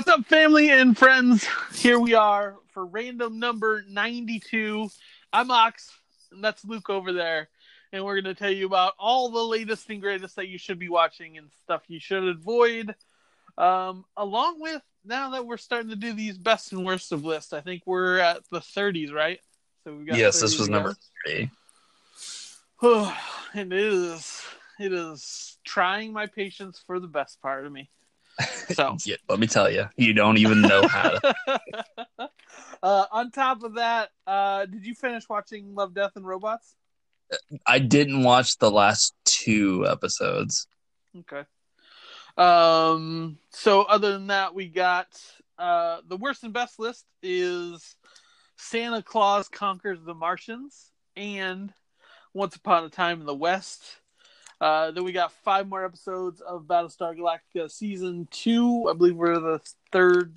What's up, family and friends? Here we are for random number 92. I'm Ox, and that's Luke over there. And we're going to tell you about all the latest and greatest that you should be watching and stuff you should avoid. Um, along with now that we're starting to do these best and worst of lists, I think we're at the 30s, right? So we got yes, this was number three. and it is it is trying my patience for the best part of me. So yeah, let me tell you, you don't even know how. To... uh, on top of that, uh, did you finish watching Love, Death, and Robots? I didn't watch the last two episodes. Okay. Um. So other than that, we got uh the worst and best list is Santa Claus conquers the Martians and Once Upon a Time in the West. Uh, then we got five more episodes of Battlestar Galactica season two. I believe we're the third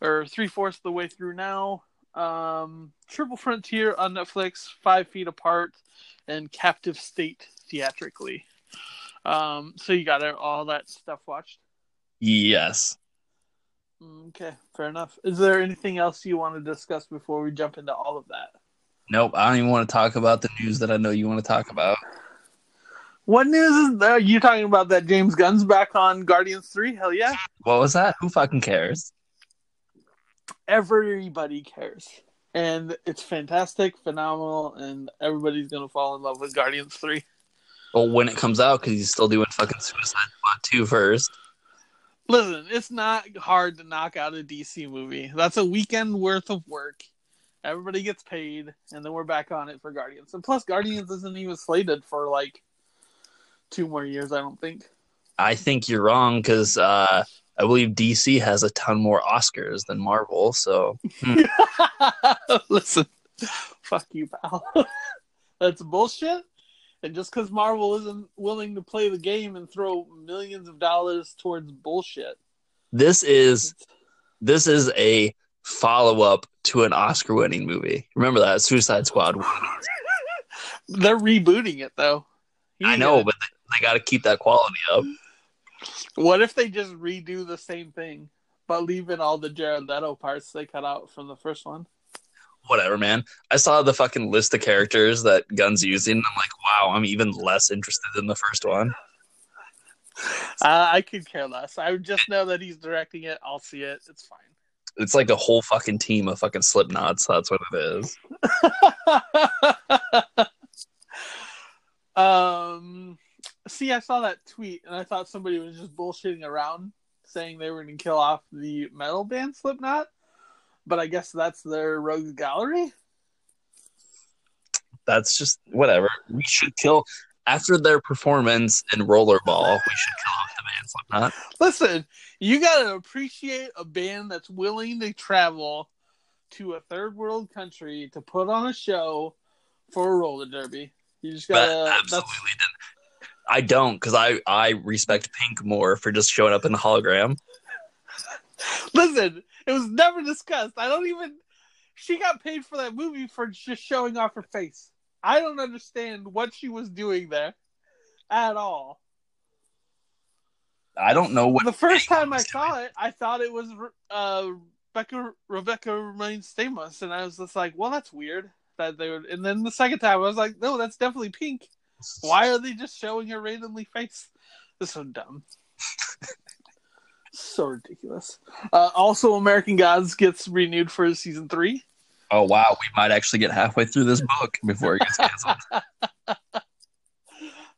or three fourths of the way through now. Um, Triple Frontier on Netflix, Five Feet Apart, and Captive State theatrically. Um, so you got all that stuff watched? Yes. Okay, fair enough. Is there anything else you want to discuss before we jump into all of that? Nope, I don't even want to talk about the news that I know you want to talk about. What news is there? You talking about that James Gunn's back on Guardians 3? Hell yeah. What was that? Who fucking cares? Everybody cares. And it's fantastic, phenomenal, and everybody's going to fall in love with Guardians 3. Well, when it comes out, because he's still doing fucking Suicide Squad 2 first. Listen, it's not hard to knock out a DC movie. That's a weekend worth of work. Everybody gets paid, and then we're back on it for Guardians. And plus, Guardians isn't even slated for like two more years. I don't think. I think you're wrong because uh, I believe DC has a ton more Oscars than Marvel. So hmm. listen, fuck you, pal. That's bullshit. And just because Marvel isn't willing to play the game and throw millions of dollars towards bullshit, this is this is a follow up to an Oscar winning movie. Remember that Suicide Squad. They're rebooting it though. I know, but they got to keep that quality up. What if they just redo the same thing, but leave in all the Jared Leto parts they cut out from the first one? Whatever, man. I saw the fucking list of characters that Gunn's using. I'm like, wow, I'm even less interested in the first one. Uh, I could care less. I just know that he's directing it. I'll see it. It's fine. It's like a whole fucking team of fucking Slipknots. That's what it is. um, see, I saw that tweet and I thought somebody was just bullshitting around saying they were going to kill off the metal band Slipknot, but I guess that's their rogues gallery. That's just whatever. We should kill after their performance in Rollerball. We should kill off the band Slipknot. Listen, you got to appreciate a band that's willing to travel to a third world country to put on a show for a roller derby. You just gotta absolutely didn't. I don't because I I respect Pink more for just showing up in the hologram. Listen, it was never discussed. I don't even. She got paid for that movie for just showing off her face. I don't understand what she was doing there at all. I don't know what. The first time I saw it, I thought it was uh, Rebecca Rebecca Romijn Stamos, and I was just like, "Well, that's weird." That they would, and then the second time, I was like, "No, that's definitely Pink." Why are they just showing her randomly face? This is so dumb. so ridiculous. Uh, also, American Gods gets renewed for season three. Oh wow, we might actually get halfway through this book before it gets canceled.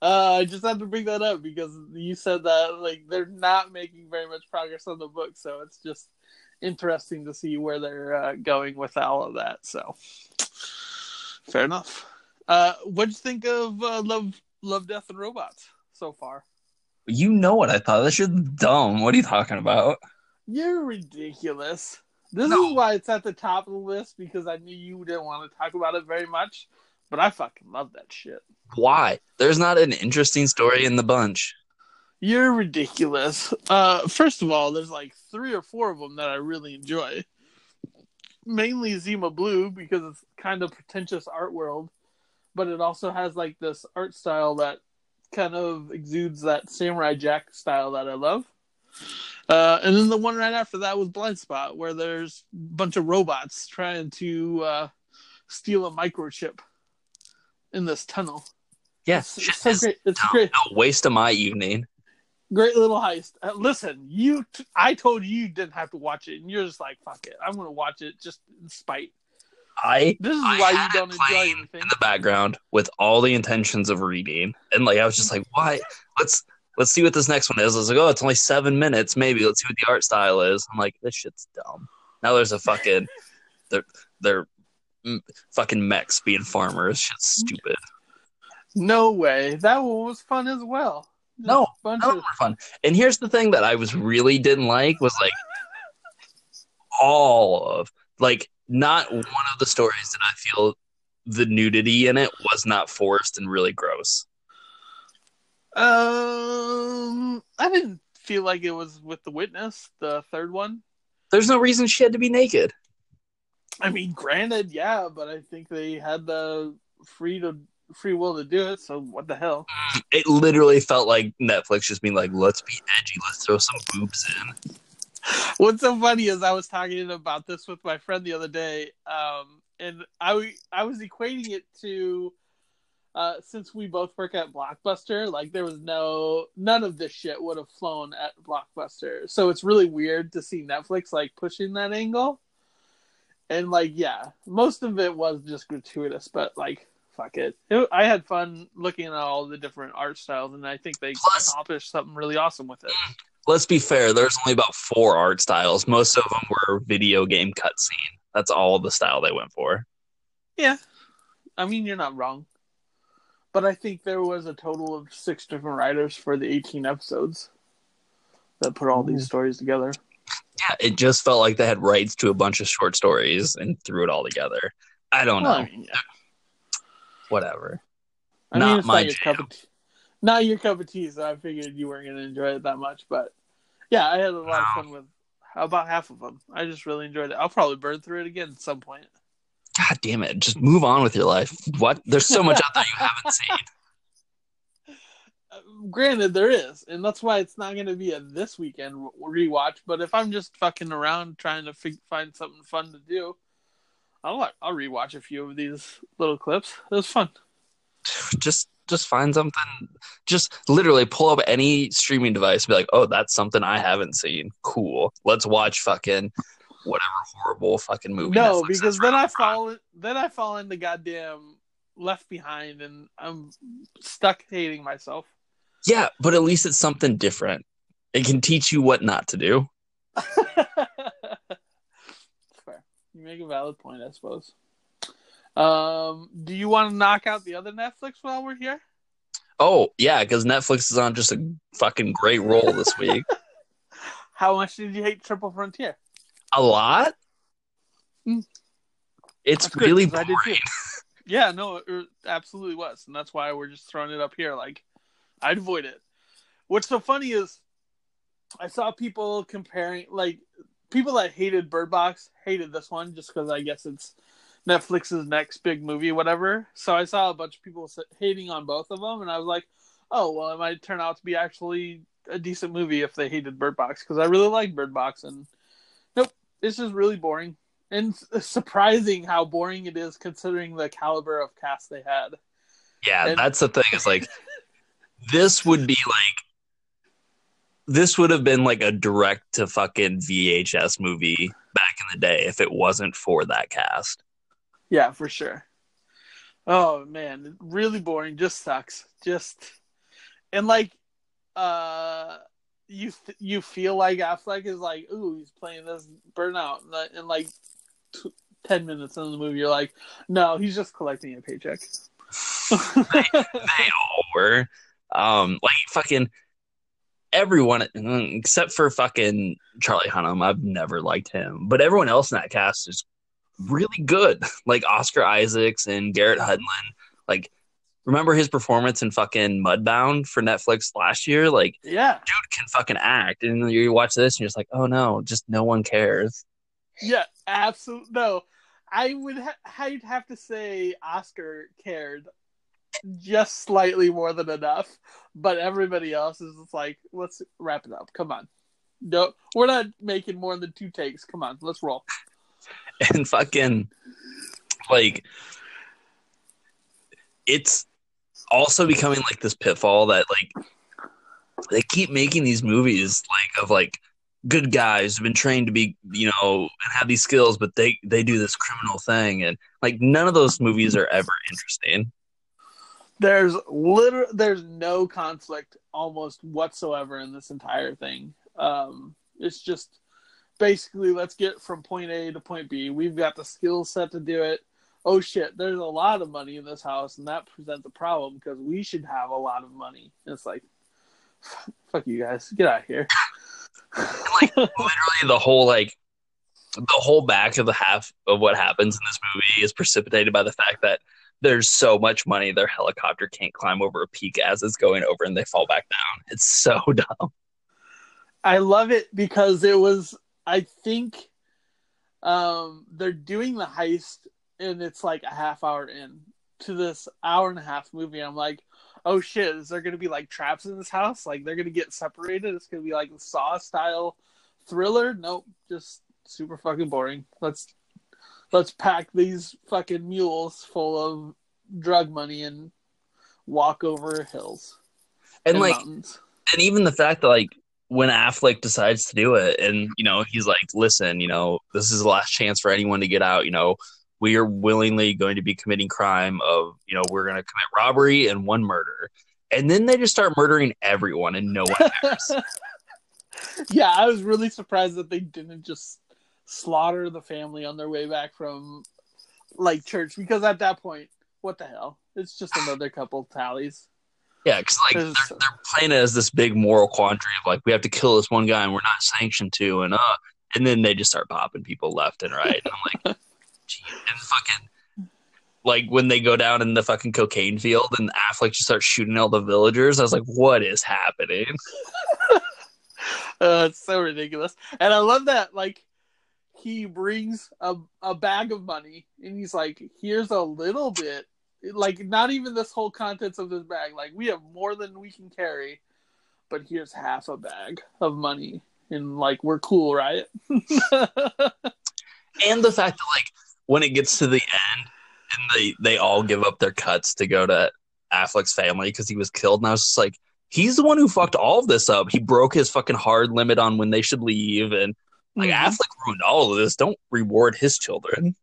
Uh, I just had to bring that up because you said that like they're not making very much progress on the book, so it's just interesting to see where they're uh, going with all of that. So, fair enough. Uh, what'd you think of uh, Love, Love, Death, and Robots so far? You know what I thought. That shit's dumb. What are you talking about? You're ridiculous. This no. is why it's at the top of the list because I knew you didn't want to talk about it very much, but I fucking love that shit. Why? There's not an interesting story in the bunch. You're ridiculous. Uh, first of all, there's like three or four of them that I really enjoy. Mainly Zima Blue because it's kind of pretentious art world but it also has like this art style that kind of exudes that samurai jack style that I love. Uh, and then the one right after that was Blind Spot, where there's a bunch of robots trying to uh, steal a microchip in this tunnel. Yes, It's so great. It's no, great. no waste of my evening. Great little heist. Uh, listen, you. T- I told you you didn't have to watch it, and you're just like, "Fuck it, I'm gonna watch it just in spite." I This is I why you don't enjoy anything. in the background with all the intentions of reading, and like I was just like, why? Let's let's see what this next one is. I was like, oh, it's only seven minutes. Maybe let's see what the art style is. I'm like, this shit's dumb. Now there's a fucking they're they're fucking mechs being farmers. Shit's stupid. No way. That one was fun as well. Just No, bunch of fun. And here's the thing that I was really didn't like was like all of like not one of the stories that I feel the nudity in it was not forced and really gross. Um, I didn't feel like it was with the witness, the third one. There's no reason she had to be naked. I mean, granted, yeah, but I think they had the free to free will to do it. So what the hell? It literally felt like Netflix just being like, let's be edgy, let's throw some boobs in. What's so funny is I was talking about this with my friend the other day, um, and I I was equating it to uh, since we both work at Blockbuster, like there was no none of this shit would have flown at Blockbuster. So it's really weird to see Netflix like pushing that angle. And like, yeah, most of it was just gratuitous, but like, fuck it. it I had fun looking at all the different art styles, and I think they Plus- accomplished something really awesome with it. Let's be fair, there's only about four art styles. Most of them were video game cutscene. That's all the style they went for. Yeah, I mean you're not wrong, but I think there was a total of six different writers for the 18 episodes that put all these mm. stories together. Yeah, it just felt like they had rights to a bunch of short stories and threw it all together. I don't know. I mean, yeah. Whatever. I Not mean, it's my not your cup of tea. Not your cup of tea, so I figured you weren't going to enjoy it that much. But yeah, I had a lot of fun with about half of them. I just really enjoyed it. I'll probably burn through it again at some point. God damn it. Just move on with your life. What? There's so much out there you haven't seen. Granted, there is, and that's why it's not going to be a this weekend rewatch. But if I'm just fucking around trying to fig- find something fun to do, I'll I'll rewatch a few of these little clips. It was fun. Just just find something just literally pull up any streaming device and be like, oh, that's something I haven't seen. Cool. Let's watch fucking whatever horrible fucking movie. No, Netflix because then I fall then I fall into goddamn Left Behind, and I'm stuck hating myself. Yeah, but at least it's something different. It can teach you what not to do. Fair. You make a valid point, I suppose. Um, do you want to knock out the other Netflix while we're here? Oh, yeah, because Netflix is on just a fucking great roll this week. How much did you hate Triple Frontier? a lot? Hmm. It's That's good, really did boring. Yeah, no, it it absolutely was, and that's why we're just throwing it up here. Like, I'd avoid it. What's so funny is, I saw people comparing, like, people that hated Bird Box hated this one just because I guess it's Netflix's next big movie, whatever. So I saw a bunch of people hating on both of them, and I was like, oh well, it might turn out to be actually a decent movie if they hated Bird Box because I really like Bird Box, and nope, it's just really boring and surprising how boring it is considering the caliber of cast they had. Yeah, And- that's the thing. Is like this would be like this would have been like a direct to fucking VHS movie back in the day if it wasn't for that cast. Yeah, for sure. Oh man, really boring. Just sucks. Just and like, uh, you th- you feel like Affleck is like, ooh, he's playing this burnout, and, like- t- ten minutes into the movie, you're like, no, he's just collecting a paycheck. they all were. Um, like fucking everyone mm, except for fucking Charlie Hunnam. I've never liked him, but everyone else in that cast is really good. Like Oscar Isaacs and Garrett Hedlund. Like, remember his performance in fucking Mudbound for Netflix last year? Like, yeah, dude can fucking act, and you watch this and you're just like, oh no, just no one cares. yeah, absolutely. No, I would ha- I'd have to say Oscar cared just slightly more than enough, but everybody else is just like, let's wrap it up. Come on. No, we're not making more than two takes. Come on, let's roll. and fucking like it's also becoming like this pitfall that like they keep making these movies like of like good guys who've been trained to be you know and have these skills but they they do this criminal thing and like none of those movies are ever interesting There's liter there's no conflict almost whatsoever in this entire thing. Um, it's just basically let's get from point A to point B. We've got the skill set to do it. Oh shit, there's a lot of money in this house, and that presents a problem because we should have a lot of money. And it's like, fuck you guys, get out of here. like literally the whole like the whole back of the half of what happens in this movie is precipitated by the fact that there's so much money their helicopter can't climb over a peak as it's going over and they fall back down it's so dumb I love it because it was I think um they're doing the heist and it's like a half hour in to this hour and a half movie. I'm like, oh shit, is there gonna be like traps in this house? Like they're gonna get separated? It's gonna be like a saw style thriller? Nope, just super fucking boring. Let's let's pack these fucking mules full of drug money and walk over hills and like mountains. and even the fact that like when Affleck decides to do it, and you know he's like, "Listen, you know, this is the last chance for anyone to get out. You know, we are willingly going to be committing crime of, you know, we're going to commit robbery and one murder." And then they just start murdering everyone, and no one cares. yeah, I was really surprised that they didn't just slaughter the family on their way back from like church because at that point, what the hell? It's just another couple tallies. Yeah, because like they're, they're playing it as this big moral quandary of like we have to kill this one guy and we're not sanctioned to, and uh, and then they just start popping people left and right. And I'm like, and fucking like when they go down in the fucking cocaine field and Affleck just starts shooting all the villagers. I was like, what is happening? Uh, it's so ridiculous, and I love that. Like, he brings a a bag of money, and he's like, "Here's a little bit." Like, not even this whole contents of this bag. Like, we have more than we can carry, but here's half a bag of money, and like, we're cool, right? And the fact that like when it gets to the end and they they all give up their cuts to go to Affleck's family because he was killed, and I was just like, he's the one who fucked all of this up. He broke his fucking hard limit on when they should leave, and like Mhm. Affleck ruined all of this. Don't reward his children.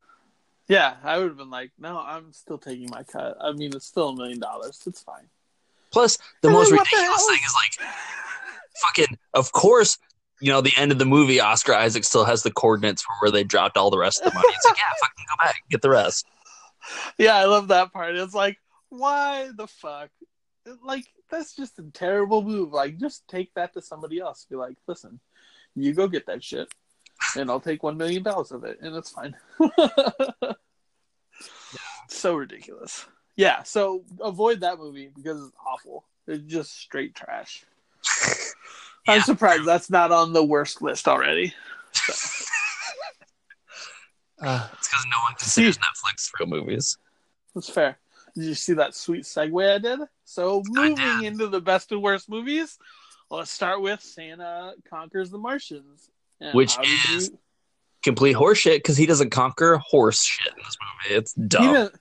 Yeah, I would have been like, no, I'm still taking my cut. I mean, it's still a million dollars. It's fine. Plus, the And most then what the ridiculous thing is like, fucking, of course, you know, the end of the movie, Oscar Isaac still has the coordinates for where they dropped all the rest of the money. It's like, yeah, fucking go back, get the rest. Yeah, I love that part. It's like, why the fuck? Like, that's just a terrible move. Like, just take that to somebody else. Be like, listen, you go get that shit, and I'll take one million dollars of it, and it's fine. So ridiculous. Yeah, so avoid that movie because it's awful. It's just straight trash. I'm surprised that's not on the worst list already. Uh, it's because no one considers Netflix real movies. That's fair. Did you see that sweet segue I did? So moving did. into the best and worst movies, let's start with Santa Conquers the Martians. And Which is- you- Complete horseshit because he doesn't conquer horse shit in this movie. It's dumb. didn't-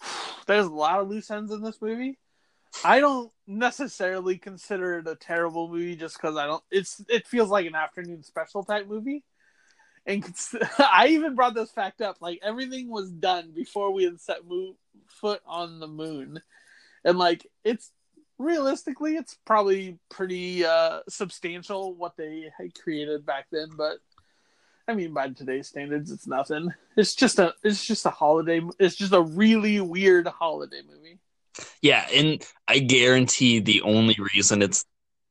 There's a lot of loose ends in this movie. I don't necessarily consider it a terrible movie just because I don't. It's it feels like an afternoon special type movie, and cons- I even brought this fact up. Like everything was done before we had set mo- foot on the moon, and like it's realistically, it's probably pretty uh, substantial what they had created back then. But I mean, by today's standards, it's nothing. It's just a it's just a holiday. It's just a really weird holiday movie. Yeah, and I guarantee the only reason it's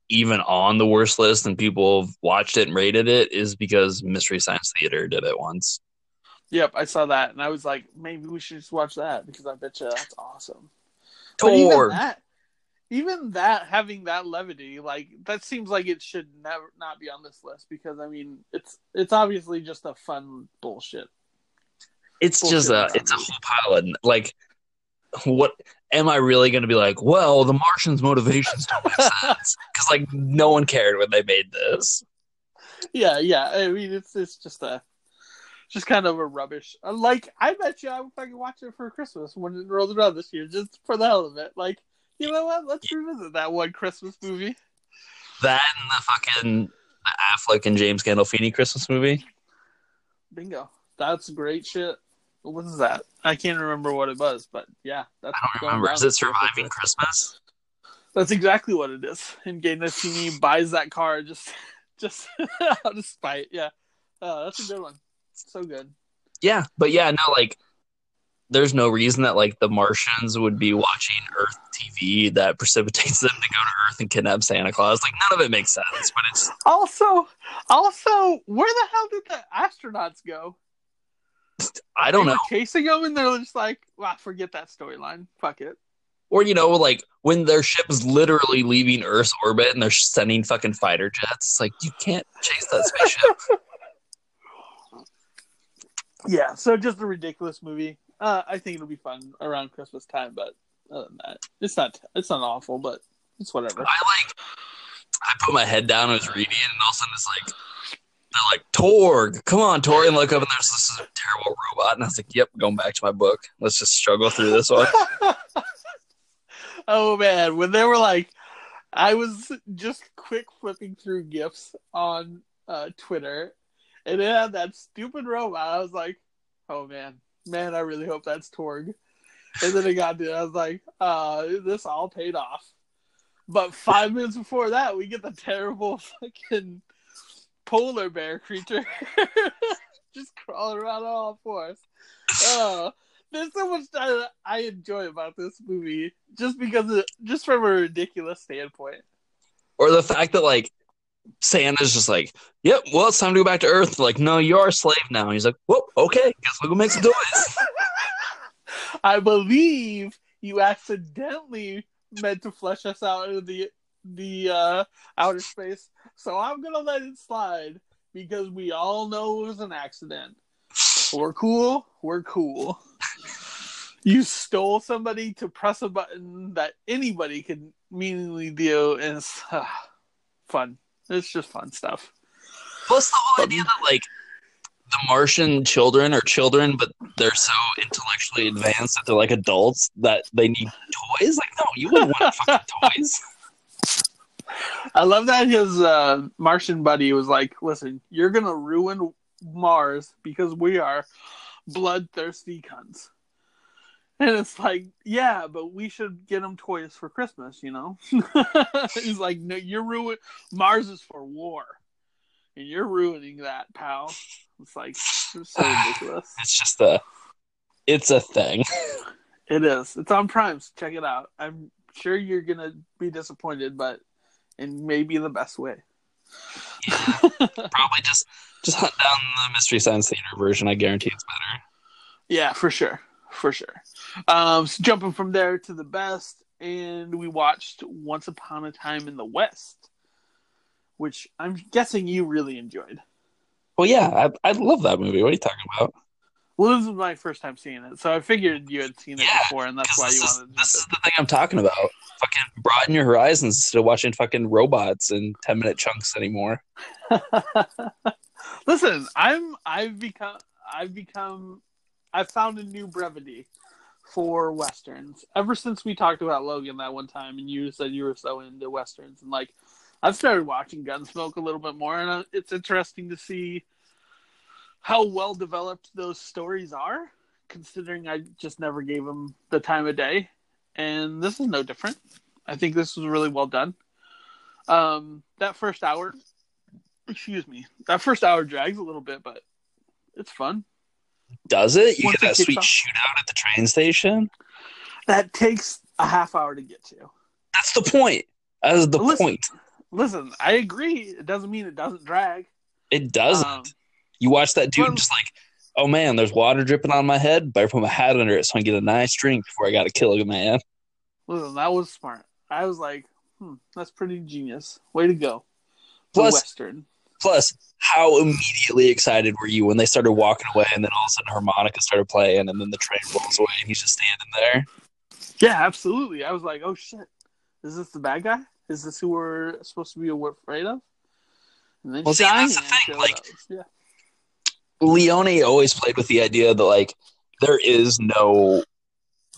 even on the worst list and people have watched it and rated it is because Mystery Science Theater did it once. Yep, I saw that, and I was like, maybe we should just watch that because I bet you that's awesome. But even that, even that having that levity, like that seems like it should never not be on this list because I mean, it's it's obviously just a fun bullshit. It's Bullshit just a around it's a whole pile of like what am I really going to be like? Well, the Martians' motivations don't make sense because like no one cared when they made this. yeah, yeah. I mean, it's it's just a just kind of a rubbish. Like I bet you I would fucking watch it for Christmas when it rolls around this year, just for the hell of it. Like, you know what? Let's revisit that one Christmas movie. That and the fucking Affleck and James Gandolfini Christmas movie. Bingo. That's great shit. What was that? I can't remember what it was, but yeah, that's I don't remember. Is it Surviving Christmas? That's exactly what it is. And Gandolfini buys that car just, just out of spite. Yeah, uh, that's a good one. So good. Yeah, but yeah, no, like there's no reason that like the Martians would be watching Earth TV that precipitates them to go to Earth and kidnap Santa Claus. Like none of it makes sense, but it's Also, also, where the hell did the astronauts go? I don't They know. chasing them, and they're just like, "Wow, forget that storyline. Fuck it." Or you know, like when their ship is literally leaving Earth's orbit and they're sending fucking fighter jets. It's like you can't chase that spaceship. Yeah, so just a ridiculous movie. Uh, I think it'll be fun around Christmas time, but other than that, it's not it's not awful, but it's whatever. I like I put my head down, I was reading, and all of a sudden it's like they're like Torg, come on, Torg, and look up and there's this terrible robot, and I was like, Yep, going back to my book. Let's just struggle through this one. oh man, when they were like, I was just quick flipping through gifs on uh, Twitter, and it had that stupid robot. I was like, oh man, man, I really hope that's Torg. And then it got to, I was like, uh, this all paid off. But five minutes before that, we get the terrible fucking polar bear creature just crawling around on all fours. Oh, there's so much that I enjoy about this movie, just because, of, just from a ridiculous standpoint. Or the fact that like Santa's just like, Yep, well it's time to go back to Earth. Like, no, you're a slave now. He's like, Well, okay, guess we'll go make some toys. I believe you accidentally meant to flesh us out into the the uh, outer space, so I'm gonna let it slide because we all know it was an accident. We're cool. We're cool. You stole somebody to press a button that anybody could meaningly do, and it's uh, fun. It's just fun stuff. Plus the whole idea that like the Martian children are children, but they're so intellectually advanced that they're like adults that they need toys. Like, no, you wouldn't want fucking toys. I love that his uh, Martian buddy was like, "Listen, you're gonna ruin Mars because we are bloodthirsty cunts." And it's like, yeah, but we should get them toys for Christmas, you know? He's like, no, you're ruining Mars is for war, and you're ruining that, pal. It's like it's so ridiculous. It's just a, it's a thing. It is. It's on Prime. So check it out. I'm sure you're gonna be disappointed, but in maybe the best way. Probably just just hunt down the Mystery Science Theater version. I guarantee it's better. Yeah, for sure, for sure. Um, so jumping from there to the best, and we watched Once Upon a Time in the West, which I'm guessing you really enjoyed. Well, yeah, I, I love that movie. What are you talking about? Well, this is my first time seeing it, so I figured you had seen it Yeah, before, and that's why this, you is, wanted to. this is the thing I'm talking about. Fucking broaden your horizons instead of watching fucking robots in ten minute chunks anymore. Listen, I'm I've become I've become I've found a new brevity for westerns ever since we talked about Logan that one time, and you said you were so into westerns, and like I've started watching Gunsmoke a little bit more, and uh, it's interesting to see how well developed those stories are, considering I just never gave them the time of day, and this is no different. I think this was really well done. Um, that first hour excuse me that first hour drags a little bit but it's fun Does it? You Once get that sweet off. shootout at the train station. that takes a half hour to get to That's the point. That is the Listen, point. listen i agree it doesn't mean it doesn't drag It doesn't. Um, you watch that dude just like, oh man, there's water dripping on my head. Better put my hat under it so I can get a nice drink before I got to kill a man. listen that was smart i was like hmm that's pretty genius way to go Plus- western Plus, how immediately excited were you when they started walking away and then all of a sudden harmonica started playing and then the train rolls away and he's just standing there? yeah absolutely i was like oh shit is this the bad guy is this who we're supposed to be afraid of And then Well, see, that's the thing, like- up. yeah. Leone always played with the idea that like there is no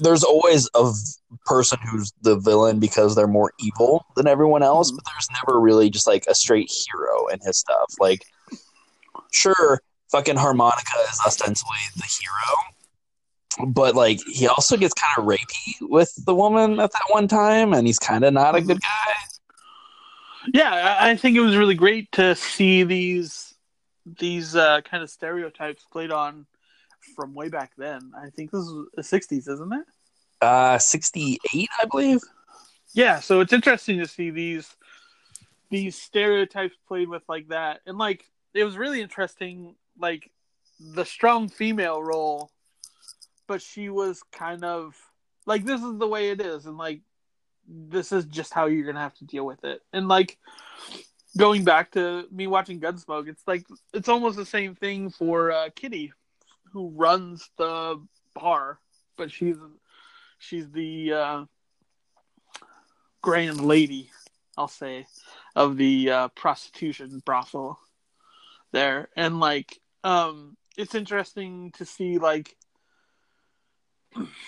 there's always a v- person who's the villain because they're more evil than everyone else, Mhm. but there's never really just like a straight hero in his stuff. Like sure, fucking harmonica is ostensibly the hero. But like he also gets kind of rapey with the woman at that one time and he's kind of not a good guy. Yeah, I- I think it was really great to see these these uh, kind of stereotypes played on from way back then. I think this is the '60s, isn't it? Uh 68, I believe. Yeah, so it's interesting to see these these stereotypes played with like that, and like it was really interesting, like the strong female role, but she was kind of like this is the way it is, and like this is just how you're gonna have to deal with it, and like going back to me watching Gunsmoke, it's like it's almost the same thing for uh, Kitty, who runs the bar, but she's she's the uh, grand lady, I'll say, of the uh, prostitution brothel there, and like, um, it's interesting to see like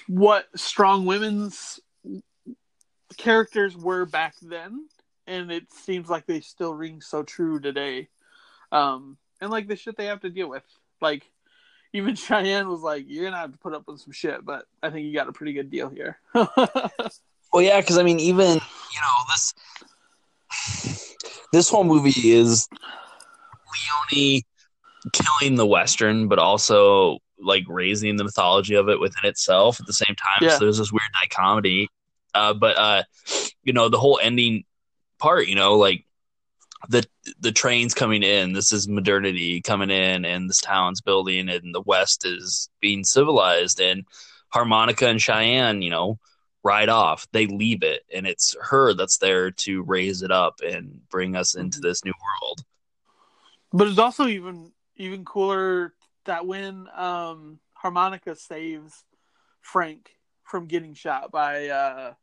what strong women's characters were back then, and it seems like they still ring so true today. Um, and like the shit they have to deal with, like even Cheyenne was like, "You're gonna have to put up with some shit," but I think you got a pretty good deal here. Well, yeah, because I mean, even you know this this whole movie is Leone killing the Western, but also like raising the mythology of it within itself at the same time. Yeah. So there's this weird dichotomy. Uh, but uh, you know, the whole ending part, you know, like the the trains coming in. This is modernity coming in, and this town's building, and the West is being civilized, and harmonica and Cheyenne, you know, ride off. They leave it, and it's her that's there to raise it up and bring us into this new world. But it's also even even cooler that when um, Harmonica saves Frank from getting shot by uh,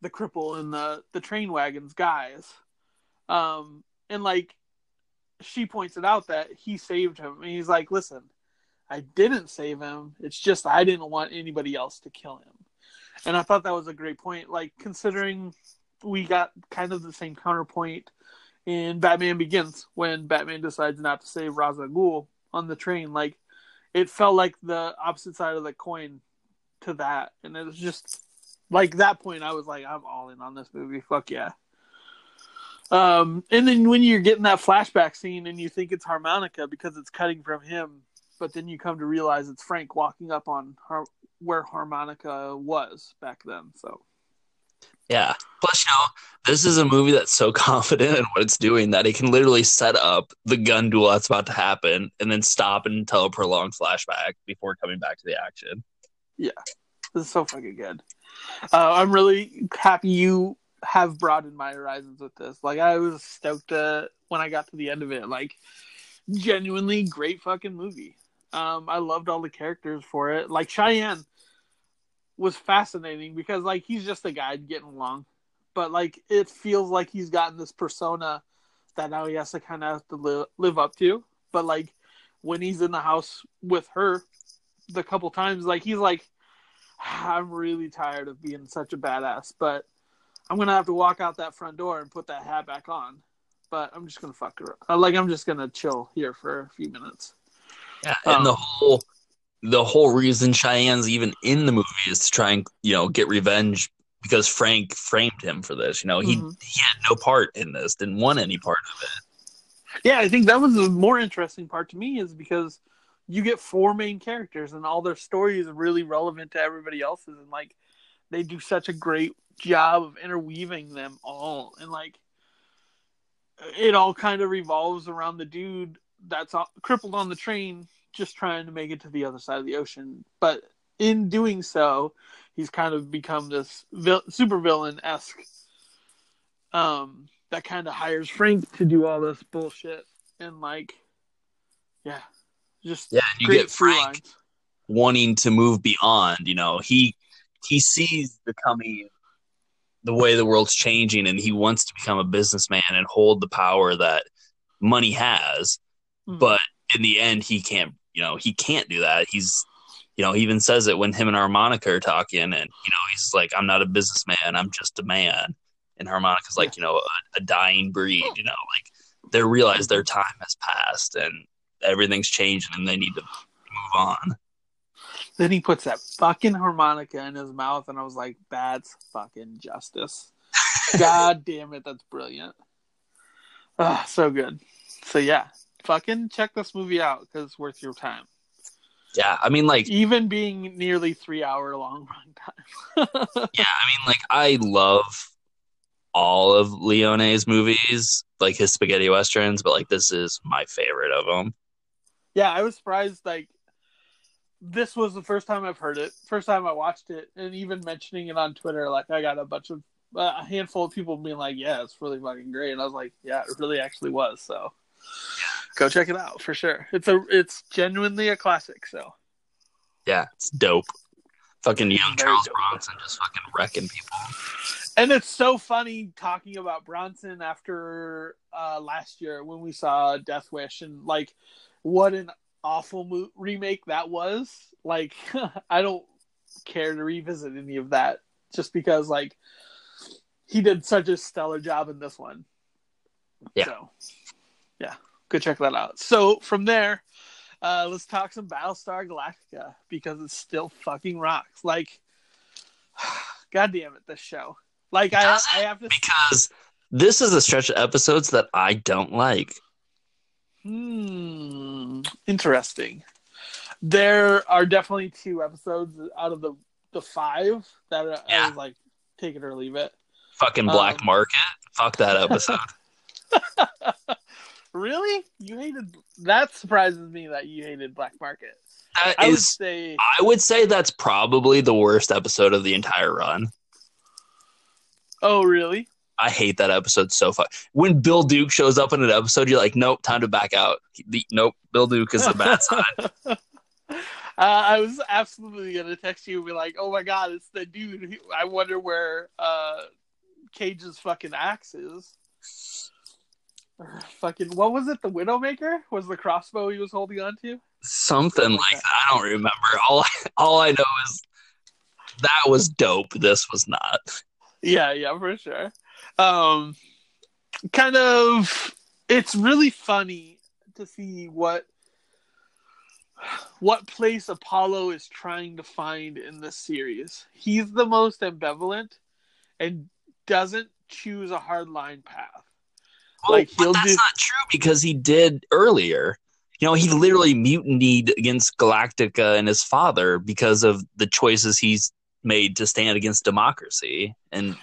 the cripple and the the train wagons guys, um, and like she points it out that he saved him, and he's like, "Listen, I didn't save him. It's just I didn't want anybody else to kill him." And I thought that was a great point, like considering we got kind of the same counterpoint in Batman Begins when Batman decides not to save Ra's al Ghul on the train. Like it felt like the opposite side of the coin to that, and it was just like that point. I was like, I'm all in on this movie. Fuck yeah. Um, and then when you're getting that flashback scene and you think it's harmonica because it's cutting from him, but then you come to realize it's Frank walking up on har- where harmonica was back then. So Yeah. Plus, you know, this is a movie that's so confident in what it's doing that it can literally set up the gun duel that's about to happen and then stop and tell a prolonged flashback before coming back to the action. Yeah, this is so fucking good. Uh, I'm really happy you have broadened my horizons with this. Like I was stoked uh, when I got to the end of it. Like genuinely great fucking movie. Um, I loved all the characters for it. Like Cheyenne was fascinating because like he's just a guy getting along, but like it feels like he's gotten this persona that now he has to kind of have to live, live up to. But like when he's in the house with her, the couple times, like he's like, I'm really tired of being such a badass, but I'm gonna have to walk out that front door and put that hat back on. But I'm just gonna fuck her. uh, Like I'm just gonna chill here for a few minutes. Yeah. And Um, the whole the whole reason Cheyenne's even in the movie is to try and, you know, get revenge because Frank framed him for this. You know, he Mhm. he had no part in this, didn't want any part of it. Yeah, I think that was the more interesting part to me is because you get four main characters and all their stories are really relevant to everybody else's and like they do such a great job of interweaving them all and like it all kind of revolves around the dude that's crippled on the train just trying to make it to the other side of the ocean but in doing so he's kind of become this vil- super villain esque um that kind of hires Frank to do all this bullshit and like yeah just Yeah, you get Frank lines. wanting to move beyond. You know, he he sees the coming, the way the world's changing, and he wants to become a businessman and hold the power that money has, Mhm. but in the end, he can't. You know, he can't do that. He's, you know, he even says it when him and Harmonica are talking, and you know, he's like, "I'm not a businessman. I'm just a man." And Harmonica's like, you know, a, a dying breed. You know, like they realize their time has passed and everything's changing, and they need to move on. Then he puts that fucking harmonica in his mouth, and I was like, "That's fucking justice." God damn it, that's brilliant. Ah, so good. So yeah, fucking check this movie out because it's worth your time. Yeah, I mean, like, Even being nearly three hour long runtime. yeah, I mean, like, I love all of Leone's movies, like his spaghetti westerns, but like, this is my favorite of them. yeah, I was surprised. Like, this was the first time I've heard it, first time I watched it, and even mentioning it on Twitter. Like, I got a bunch of uh, a handful of people being like, "Yeah, it's really fucking great," and I was like, "Yeah, it really actually was." So, go check it out for sure. It's a, it's genuinely a classic. So, Yeah, it's dope. Fucking young Very Charles dope. Bronson just fucking wrecking people. and it's so funny talking about Bronson after uh, last year when we saw Death Wish and like what an awful mo- remake that was. Like, I don't care to revisit any of that just because like he did such a stellar job in this one. Yeah. So, yeah, go check that out. So from there, uh, let's talk some Battlestar Galactica because it still fucking rocks. Like, god damn it, this show. Like I, I have to. Because this is a stretch of episodes that I don't like. Hmm. Interesting. There are definitely two episodes out of the the five that are, I was like, take it or leave it. Fucking Black Um, Market. Fuck that episode. Really? You hated that surprises me that you hated Black Market. That I would say I would say that's probably the worst episode of the entire run. Oh really? I hate that episode so fuck. When Bill Duke shows up in an episode, you're like, nope, time to back out. The, nope, Bill Duke is the bad side. uh, I was absolutely gonna text you and be like, "Oh my god, it's the dude." who- I wonder where uh, Cage's fucking axe is. Fucking what was it? The Widowmaker was the crossbow he was holding on to. Something like that. I don't remember. All I, all I know is that was dope. This was not. Yeah, yeah, for sure. Um, kind of, it's really funny to see what what place Apollo is trying to find in this series. He's the most ambivalent and doesn't choose a hard line path. Like, but that's do- not true because he did earlier. You know, he literally mutinied against Galactica and his father because of the choices he's made to stand against democracy and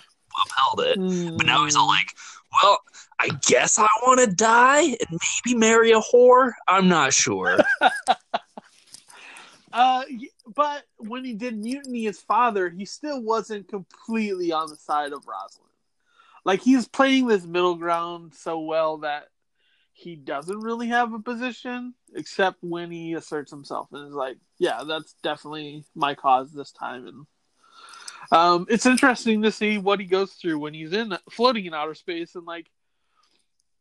upheld it. But now he's all like, well, I guess I want to die and maybe marry a whore. I'm not sure. Uh, but when he did mutiny his father, he still wasn't completely on the side of Roslin. Like he's playing this middle ground so well that he doesn't really have a position, except when he asserts himself and is like, "Yeah, that's definitely my cause this time." And um, it's interesting to see what he goes through when he's in floating in outer space and like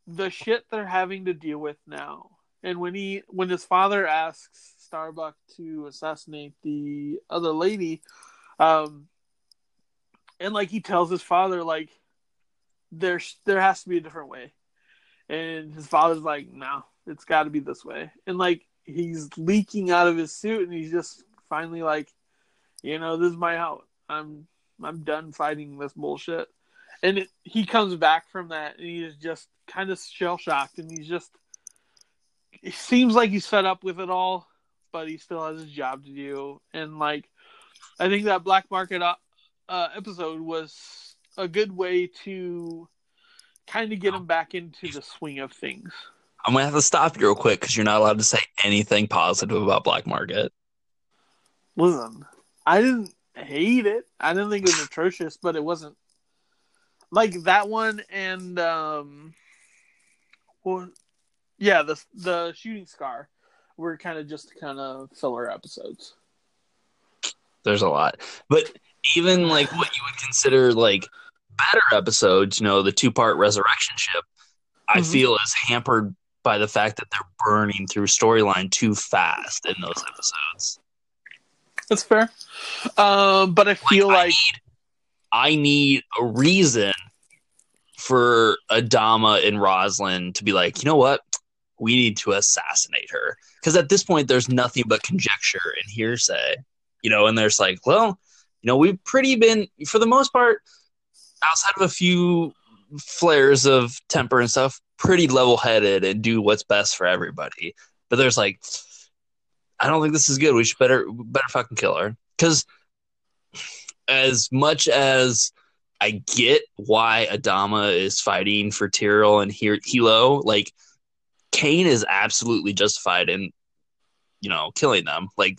the shit they're having to deal with now. And when he when his father asks Starbuck to assassinate the other lady, um, and like he tells his father like there there has to be a different way, and his father's like, no, it's got to be this way, and like he's leaking out of his suit, and he's just finally like, you know, this is my out. I'm I'm done fighting this bullshit, and it, he comes back from that, and he's just kind of shell shocked, and he's just it seems like he's fed up with it all, but he still has his job to do. And like, I think that Black Market uh, uh, episode was a good way to kind of get him back into the swing of things. I'm gonna have to stop you real quick because you're not allowed to say anything positive about Black Market. Listen, I didn't hate it. I didn't think it was atrocious, but it wasn't like that one and um, well, yeah, the the shooting scar were kind of just kind of filler episodes. There's a lot, but even like what you would consider like better episodes, you know, the two part resurrection ship, I Mhm. feel is hampered by the fact that they're burning through storyline too fast in those episodes. That's fair. Um, but I feel like, I need, I need a reason for Adama and Roslin to be like, you know what? We need to assassinate her. Because at this point, there's nothing but conjecture and hearsay, you know, and there's like, well, you know, we've pretty been, for the most part, outside of a few flares of temper and stuff, pretty level headed and do what's best for everybody. But there's like, I don't think this is good. We should better better fucking kill her. Because as much as I get why Adama is fighting for Tyrol and Helo, like Cain is absolutely justified in, you know, killing them. Like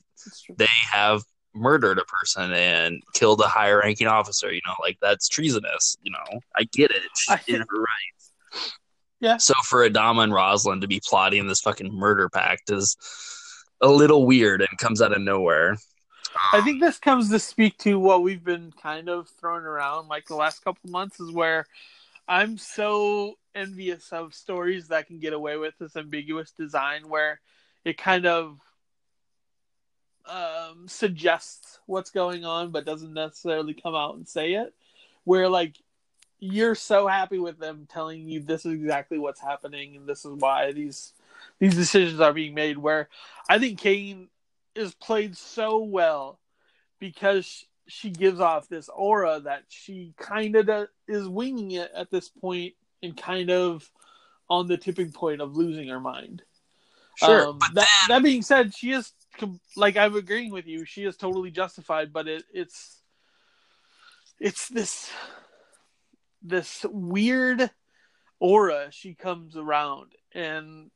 they have murdered a person and killed a higher ranking officer. You know, like that's treasonous. You know, I get it. She's in her rights. Yeah. So for Adama and Roslin to be plotting this fucking murder pact is a little weird and comes out of nowhere. I think this comes to speak to what we've been kind of throwing around like the last couple months is where I'm so envious of stories that can get away with this ambiguous design where it kind of um, suggests what's going on but doesn't necessarily come out and say it. Where like you're so happy with them telling you this is exactly what's happening and this is why these these decisions are being made. Where I think Cain is played so well because she gives off this aura that she kind of is winging it at this point and kind of on the tipping point of losing her mind. Sure. Um, that that being said, she is like I'm agreeing with you. She is totally justified, but it, it's it's this this weird aura she comes around, and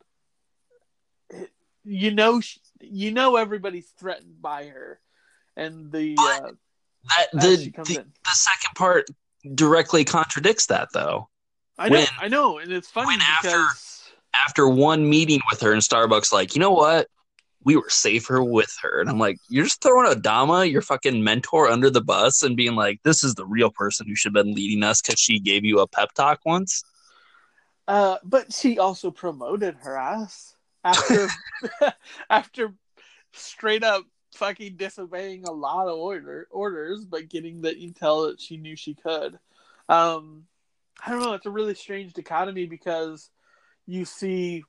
you know she, you know everybody's threatened by her, and the uh, that the the, the second part directly contradicts that though. I know, when, I know, and it's funny because after after one meeting with her in Starbuck's, like you know what, we were safer with her, and I'm like, you're just throwing Adama, your fucking mentor, under the bus and being like, this is the real person who should have been leading us because she gave you a pep talk once. Uh, but she also promoted her ass after after straight up fucking disobeying a lot of order orders, but getting the intel that she knew she could. Um, I don't know. It's a really strange dichotomy because you see,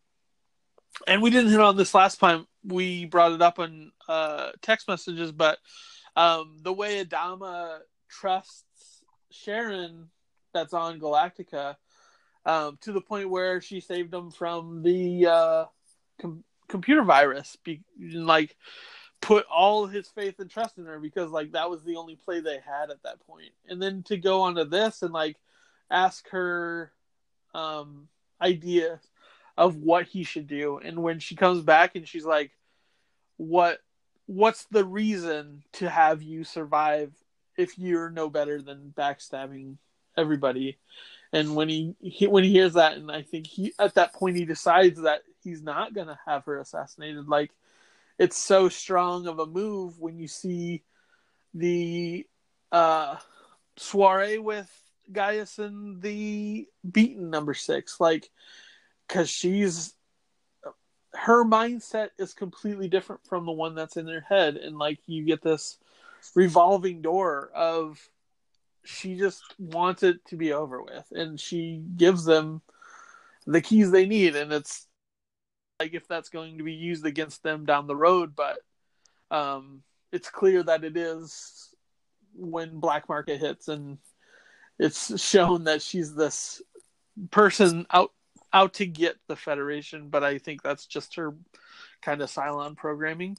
and we didn't hit on this last time. We brought it up on uh, text messages, but um, the way Adama trusts Sharon, that's on Galactica, um, to the point where she saved him from the uh, com- computer virus, be- like put all his faith and trust in her because like that was the only play they had at that point. And then to go onto this and like ask her um idea of what he should do and when she comes back and she's like what what's the reason to have you survive if you're no better than backstabbing everybody and when he, he when he hears that and i think he at that point he decides that he's not to have her assassinated. Like it's so strong of a move when you see the uh soiree with Gaius and the beaten number six, like, because she's her mindset is completely different from the one that's in their head, and like you get this revolving door of she just wants it to be over with, and she gives them the keys they need, and it's like if that's going to be used against them down the road, but um, it's clear that it is when Black Market hits and it's shown that she's this person out out to get the Federation, but I think that's just her kind of Cylon programming.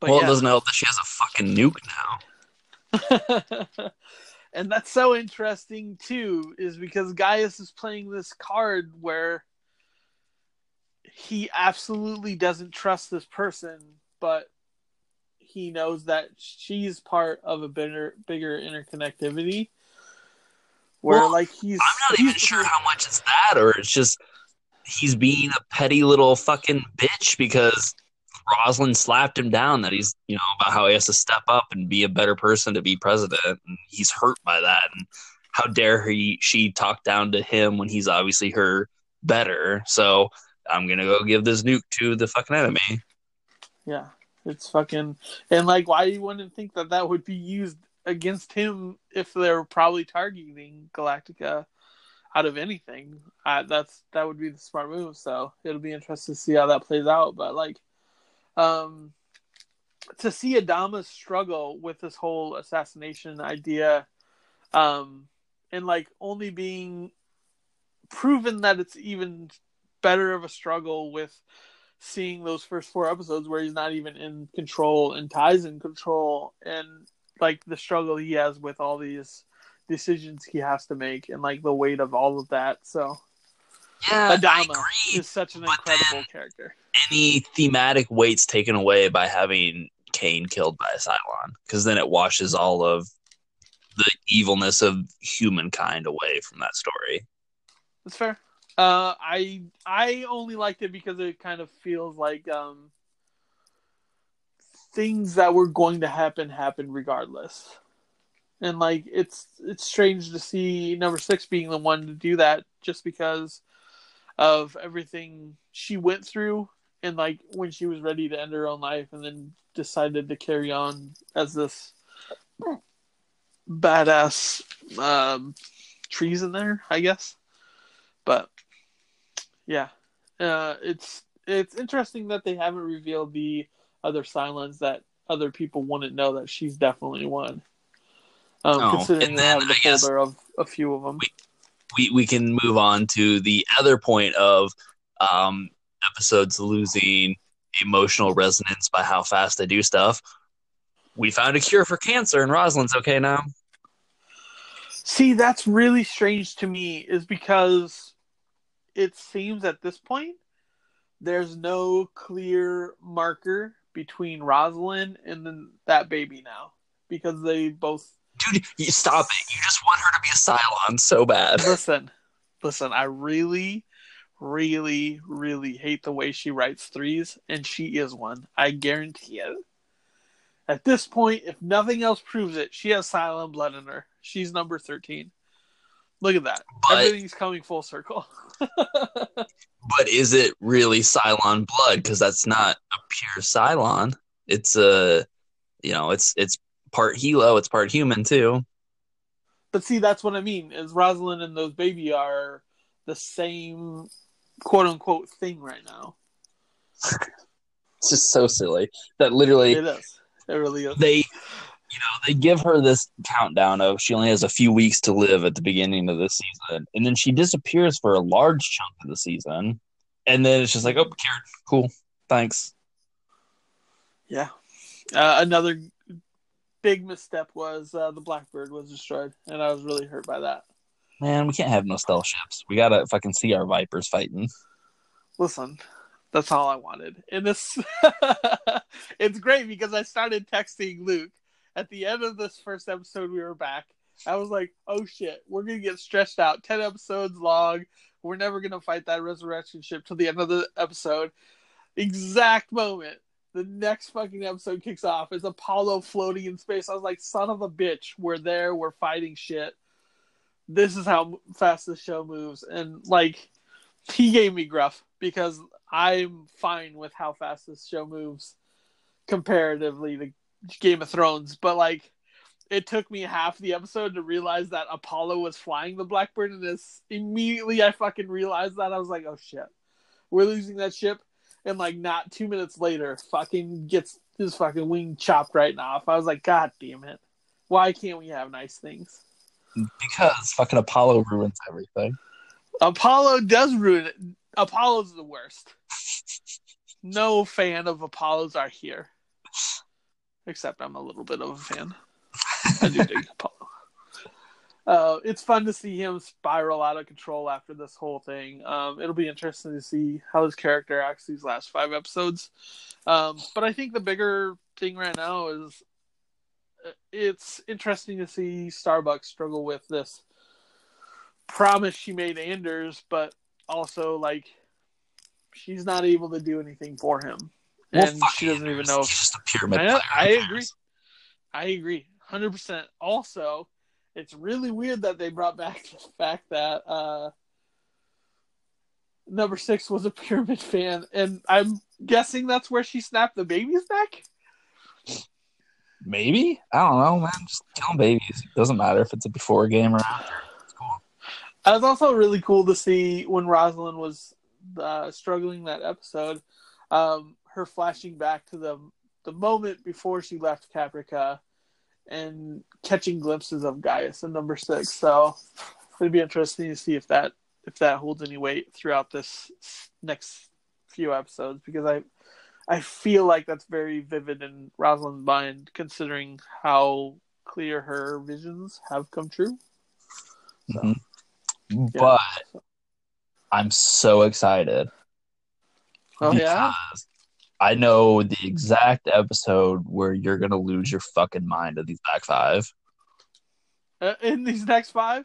But well, yeah. it doesn't help that she has a fucking nuke now. and that's so interesting too, is because Gaius is playing this card where he absolutely doesn't trust this person, but he knows that she's part of a bigger bigger interconnectivity. Where well, like he's I'm not even sure how much it's that or it's just he's being a petty little fucking bitch because Roslin slapped him down that he's you know about how he has to step up and be a better person to be president and he's hurt by that. And how dare he she talk down to him when he's obviously her better. So I'm gonna go give this nuke to the fucking enemy. Yeah, it's fucking and like why you wouldn't think that that would be used against him if they're probably targeting Galactica out of anything. That's that would be the smart move. So it'll be interesting to see how that plays out. But like, um, to see Adama struggle with this whole assassination idea, um, and like only being proven that it's even better of a struggle with seeing those first four episodes where he's not even in control and Tigh's in control and like the struggle he has with all these decisions he has to make and like the weight of all of that. So Yeah, I Adama agree. is such an incredible character. Any thematic weight's taken away by having Cain killed by a Cylon, because then it washes all of the evilness of humankind away from that story. That's fair. Uh, I I only liked it because it kind of feels like um, things that were going to happen happen regardless, and like it's it's strange to see number six being the one to do that just because of everything she went through and like when she was ready to end her own life and then decided to carry on as this badass um, treason there, I guess. But yeah, uh, it's it's interesting that they haven't revealed the other Cylons that other people wouldn't know that she's definitely one. Um, Oh, considering and they have the I folder of a few of them. we we can move on to the other point of um, episodes losing emotional resonance by how fast they do stuff. We found a cure for cancer, and Roslin's okay now. See, that's really strange to me, is because it seems at this point there's no clear marker between Roslin and then that baby now because they both Dude, you stop it! You just want her to be a Cylon so bad. listen, listen. I really, really, really hate the way she writes threes, and she is one. I guarantee it. At this point, if nothing else proves it, she has Cylon blood in her. She's number thirteen. Look at that. But Everything's coming full circle. but is it really Cylon blood? Because that's not a pure Cylon. It's a, you know, it's it's part Helo. it's part human too. but see, that's what I mean. Is Roslin and those baby are the same quote unquote thing right now. It's just so silly that literally It is. It really is. they you know they give her this countdown of she only has a few weeks to live at the beginning of the season and then she disappears for a large chunk of the season and then it's just like oh cured cool thanks Yeah. Uh, another big misstep was uh, the Blackbird was destroyed, and I was really hurt by that. man we can't have no stealth ships we gotta fucking see our vipers fighting Listen, that's all I wanted. And this, it's great because I started texting Luke at the end of this first episode. We were back. I was like, "Oh shit, we're gonna get stretched out. Ten episodes long. We're never gonna fight that resurrection ship till the end of the episode." Exact moment the next fucking episode kicks off is Apollo floating in space. I was like, "Son of a bitch, we're there. We're fighting shit." This is how fast the show moves, and like he gave me gruff because I'm fine with how fast this show moves comparatively to Game of Thrones, but like it took me half the episode to realize that Apollo was flying the Blackbird, and this immediately I fucking realized that I was like, oh shit, we're losing that ship, and like not two minutes later, fucking gets his fucking wing chopped right off. I was like, god damn it, why can't we have nice things? because fucking apollo ruins everything Apollo does ruin it. Apollo's the worst. No fan of Apollo's are here. Except I'm a little bit of a fan. I do dig Apollo. Uh, it's fun to see him spiral out of control after this whole thing. Um, it'll be interesting to see how his character acts these last five episodes. Um, but I think the bigger thing right now is uh, it's interesting to see Starbuck's struggle with this promise she made Anders, but also like she's not able to do anything for him, Well, and she doesn't even know. He's just a pyramid I know-. I agree. I agree, hundred percent. Also, it's really weird that they brought back the fact that uh, number six was a pyramid fan, and I'm guessing that's where she snapped the baby's neck. Maybe I don't know, man. Just killing babies doesn't matter if it's a before game or after. It's cool. It was also really cool to see when Roslin was uh, struggling that episode, um, her flashing back to the the moment before she left Caprica and catching glimpses of Gaius in number six. So it'd be interesting to see if that if that holds any weight throughout this next few episodes because I I feel like that's very vivid in Roslin's mind considering how clear her visions have come true. So, Mhm. yeah. But I'm so excited. Oh yeah. I know the exact episode where you're gonna lose your fucking mind at these back five. Uh, in these next five.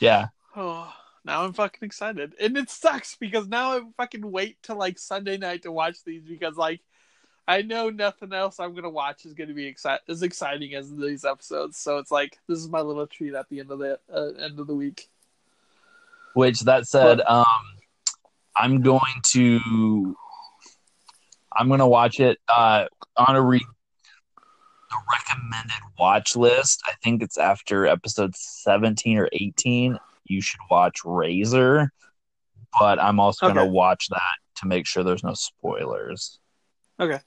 Yeah, Oh, now I'm fucking excited, and it sucks because now I fucking wait till like Sunday night to watch these because like I know nothing else I'm gonna watch is gonna be exci- as exciting as these episodes. So it's like this is my little treat at the end of the uh, end of the week. Which that said, um, I'm going to I'm gonna watch it uh, on a re- the recommended watch list. I think it's after episode 17 or 18. You should watch Razor, but I'm also gonna watch that to make sure there's no spoilers Okay,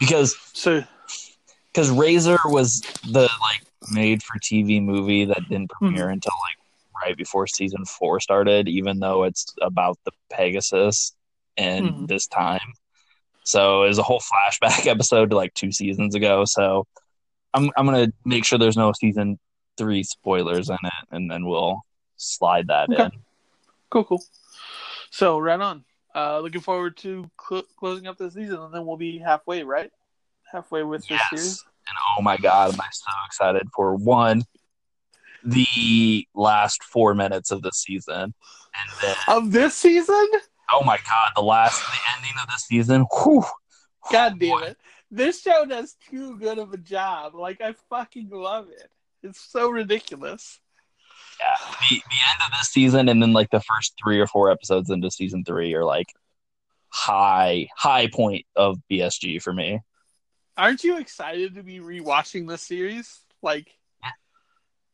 because so because Razor was the like made for TV movie that didn't premiere until like right before season four started, even though it's about the Pegasus and Mhm. this time. So it was a whole flashback episode to like two seasons ago. So I'm I'm gonna make sure there's no season three spoilers in it, and then we'll slide that Okay. in. cool, cool. So right on. Uh, looking forward to cl- closing up this season, and then we'll be halfway, right? Halfway with this Yes. series. And oh my god, am I so excited for one the last four minutes of the season, and then Of this season? Oh my god, the last the ending of the season. Whew. God oh damn it. This show does too good of a job. Like I fucking love it. It's so ridiculous. Yeah. The the end of this season and then like the first three or four episodes into season three are like high high point of BSG for me. Aren't you excited to be rewatching this series? Like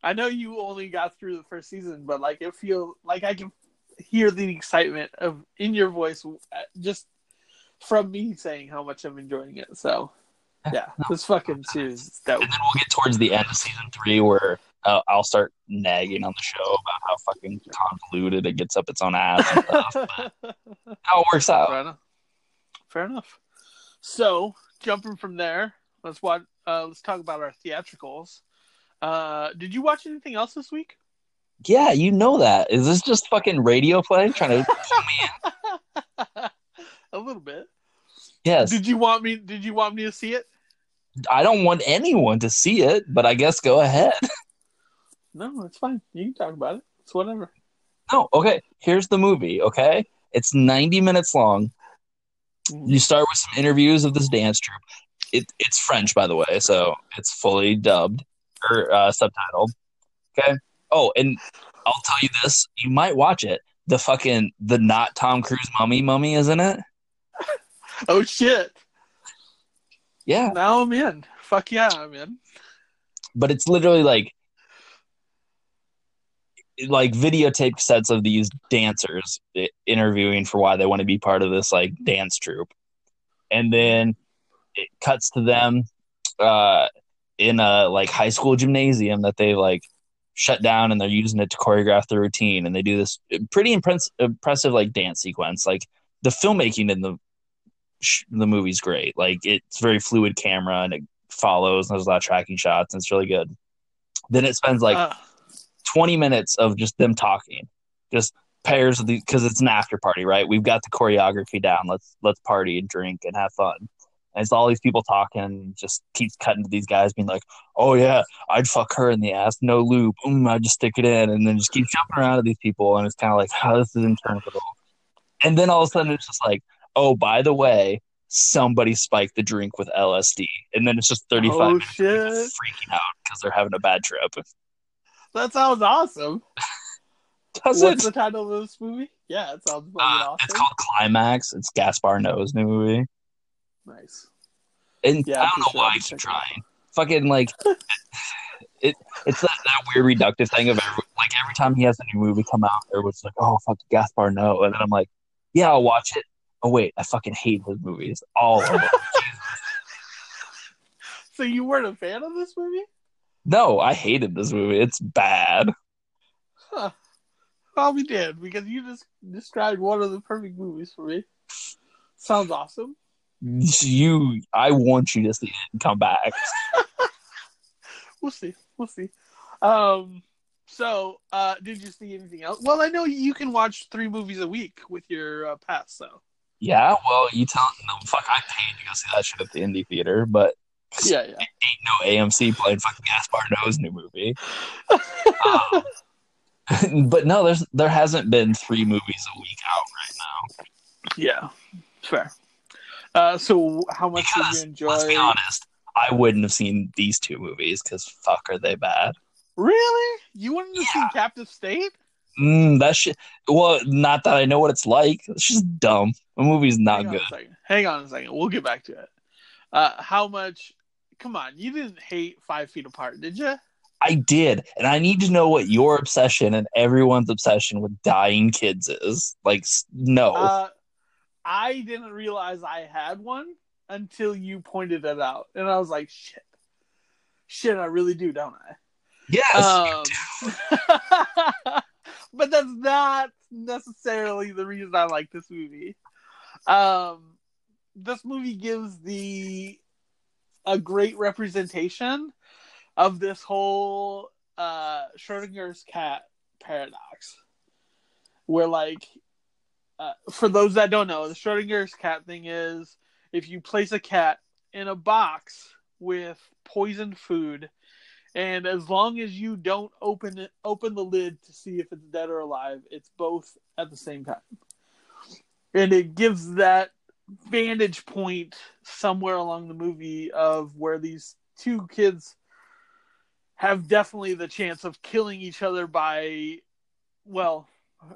I know you only got through the first season, but like it feel like I can hear the excitement of in your voice uh, just from me saying how much I'm enjoying it. So yeah, this fucking series is dope. And then we'll get towards the end of season three where uh, I'll start nagging on the show about how fucking convoluted it gets up its own ass and stuff. How it works out. Fair enough. Fair enough. So jumping from there, let's watch. Uh, let's talk about our theatricals. Uh, did you watch anything else this week? Yeah, you know that. Is this just fucking radio play trying to pull me in? A little bit. Yes. Did you want me? Did you want me to see it? I don't want anyone to see it, but I guess go ahead. No, it's fine. You can talk about it. It's whatever. No, okay. Here's the movie, okay? It's 90 minutes long. You start with some interviews of this dance troupe. It, it's French, by the way, so it's fully dubbed or uh, subtitled. Okay. Oh, and I'll tell you this: you might watch it. The fucking the not Tom Cruise mummy mummy isn't it. Oh shit! Yeah, Now I'm in. Fuck yeah, I'm in. but it's literally like like videotape sets of these dancers interviewing for why they want to be part of this like dance troupe and then it cuts to them uh in a like high school gymnasium that they like shut down and they're using it to choreograph the routine. And they do this pretty impress- impressive like dance sequence. Like the filmmaking in the sh- the movie's great. Like it's very fluid camera and it follows and there's a lot of tracking shots and it's really good. Then it spends like Uh, 20 minutes of just them talking. Just pairs of these because it's an after party right? We've got the choreography down. Let's let's party and drink and have fun and it's all these people talking just keeps cutting to these guys being like oh yeah i'd fuck her in the ass no loop. mm, i'd just stick it in and then just keep jumping around to these people and it's kind of like how this is interminable and then all of a sudden it's just like oh by the way somebody spiked the drink with lsd and then it's just 35 oh shit! freaking out because they're having a bad trip That sounds awesome. Does What's it? the title of this movie? Yeah, it sounds Uh, awesome. it's called Climax. It's Gaspar Noé's new movie. Nice. And Yeah, I don't know why I'll I be keep checking it trying. Fucking like it. It's that, that weird reductive thing of every, like every time he has a new movie come out, everyone's like, "Oh fuck, Gaspar Noé," and then I'm like, "Yeah, I'll watch it." Oh wait, I fucking hate his movies. All of them. So you weren't a fan of this movie? no, I hated this movie. It's bad. Huh. Well, we did because you just described one of the perfect movies for me. Sounds awesome. You, I want you to see it and come back. We'll see. We'll see. Um. So, uh, did you see anything else? Well, I know you can watch three movies a week with your uh, pass. So, Yeah, well, you tell no fuck. I paid to go see that shit at the indie theater, but yeah, yeah. ain't no AMC playing fucking Gaspar Noé's new movie. Um, but no, there's there hasn't been three movies a week out right now. Yeah, fair. Uh, so how much Because did you enjoy? let's be honest, I wouldn't have seen these two movies because fuck, are they bad? Really? You to see Yeah. Captive State? Mm, that shit. Well, not that I know what it's like. It's just dumb. The movie's not Hang good. On a second. Hang on a second. We'll get back to it. Uh, how much? Come on, you didn't hate Five Feet Apart, did you? I did, and I need to know what your obsession and everyone's obsession with dying kids is. Like, no. Uh, I didn't realize I had one until you pointed it out, and I was like, "Shit, shit, I really do, don't I?" yes. Um, but that's not necessarily the reason I like this movie. Um, this movie gives the a great representation of this whole uh, Schrodinger's cat paradox, where like uh, for those that don't know, the Schrodinger's cat thing is if you place a cat in a box with poisoned food and as long as you don't open it open the lid to see if it's dead or alive it's both at the same time. And it gives that vantage point somewhere along the movie of where these two kids have definitely the chance of killing each other by well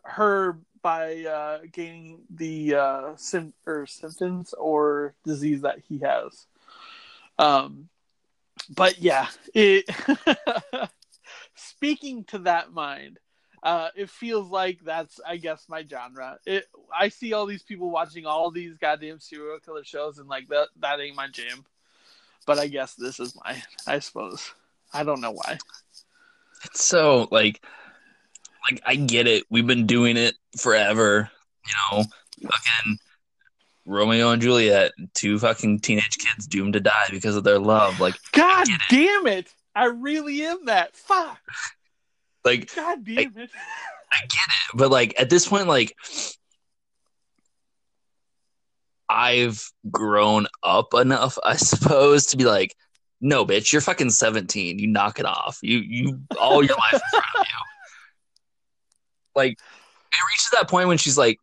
her by uh, gaining the uh, sim- or symptoms or disease that he has um but yeah, it speaking to that mind, uh, it feels like that's I guess my genre. It I see all these people watching all these goddamn serial killer shows and like that that ain't my jam. But I guess this is my I suppose. I don't know why. It's so like, like I get it. We've been doing it forever. You know, fucking Romeo and Juliet, two fucking teenage kids doomed to die because of their love. Like, God it. damn it! I really am that. Fuck. like God damn it. I get it, but like at this point, like I've grown up enough, I suppose, to be like, no, bitch, you're fucking 17. You knock it off. You you all your life in front of you. Like it reaches that point when she's like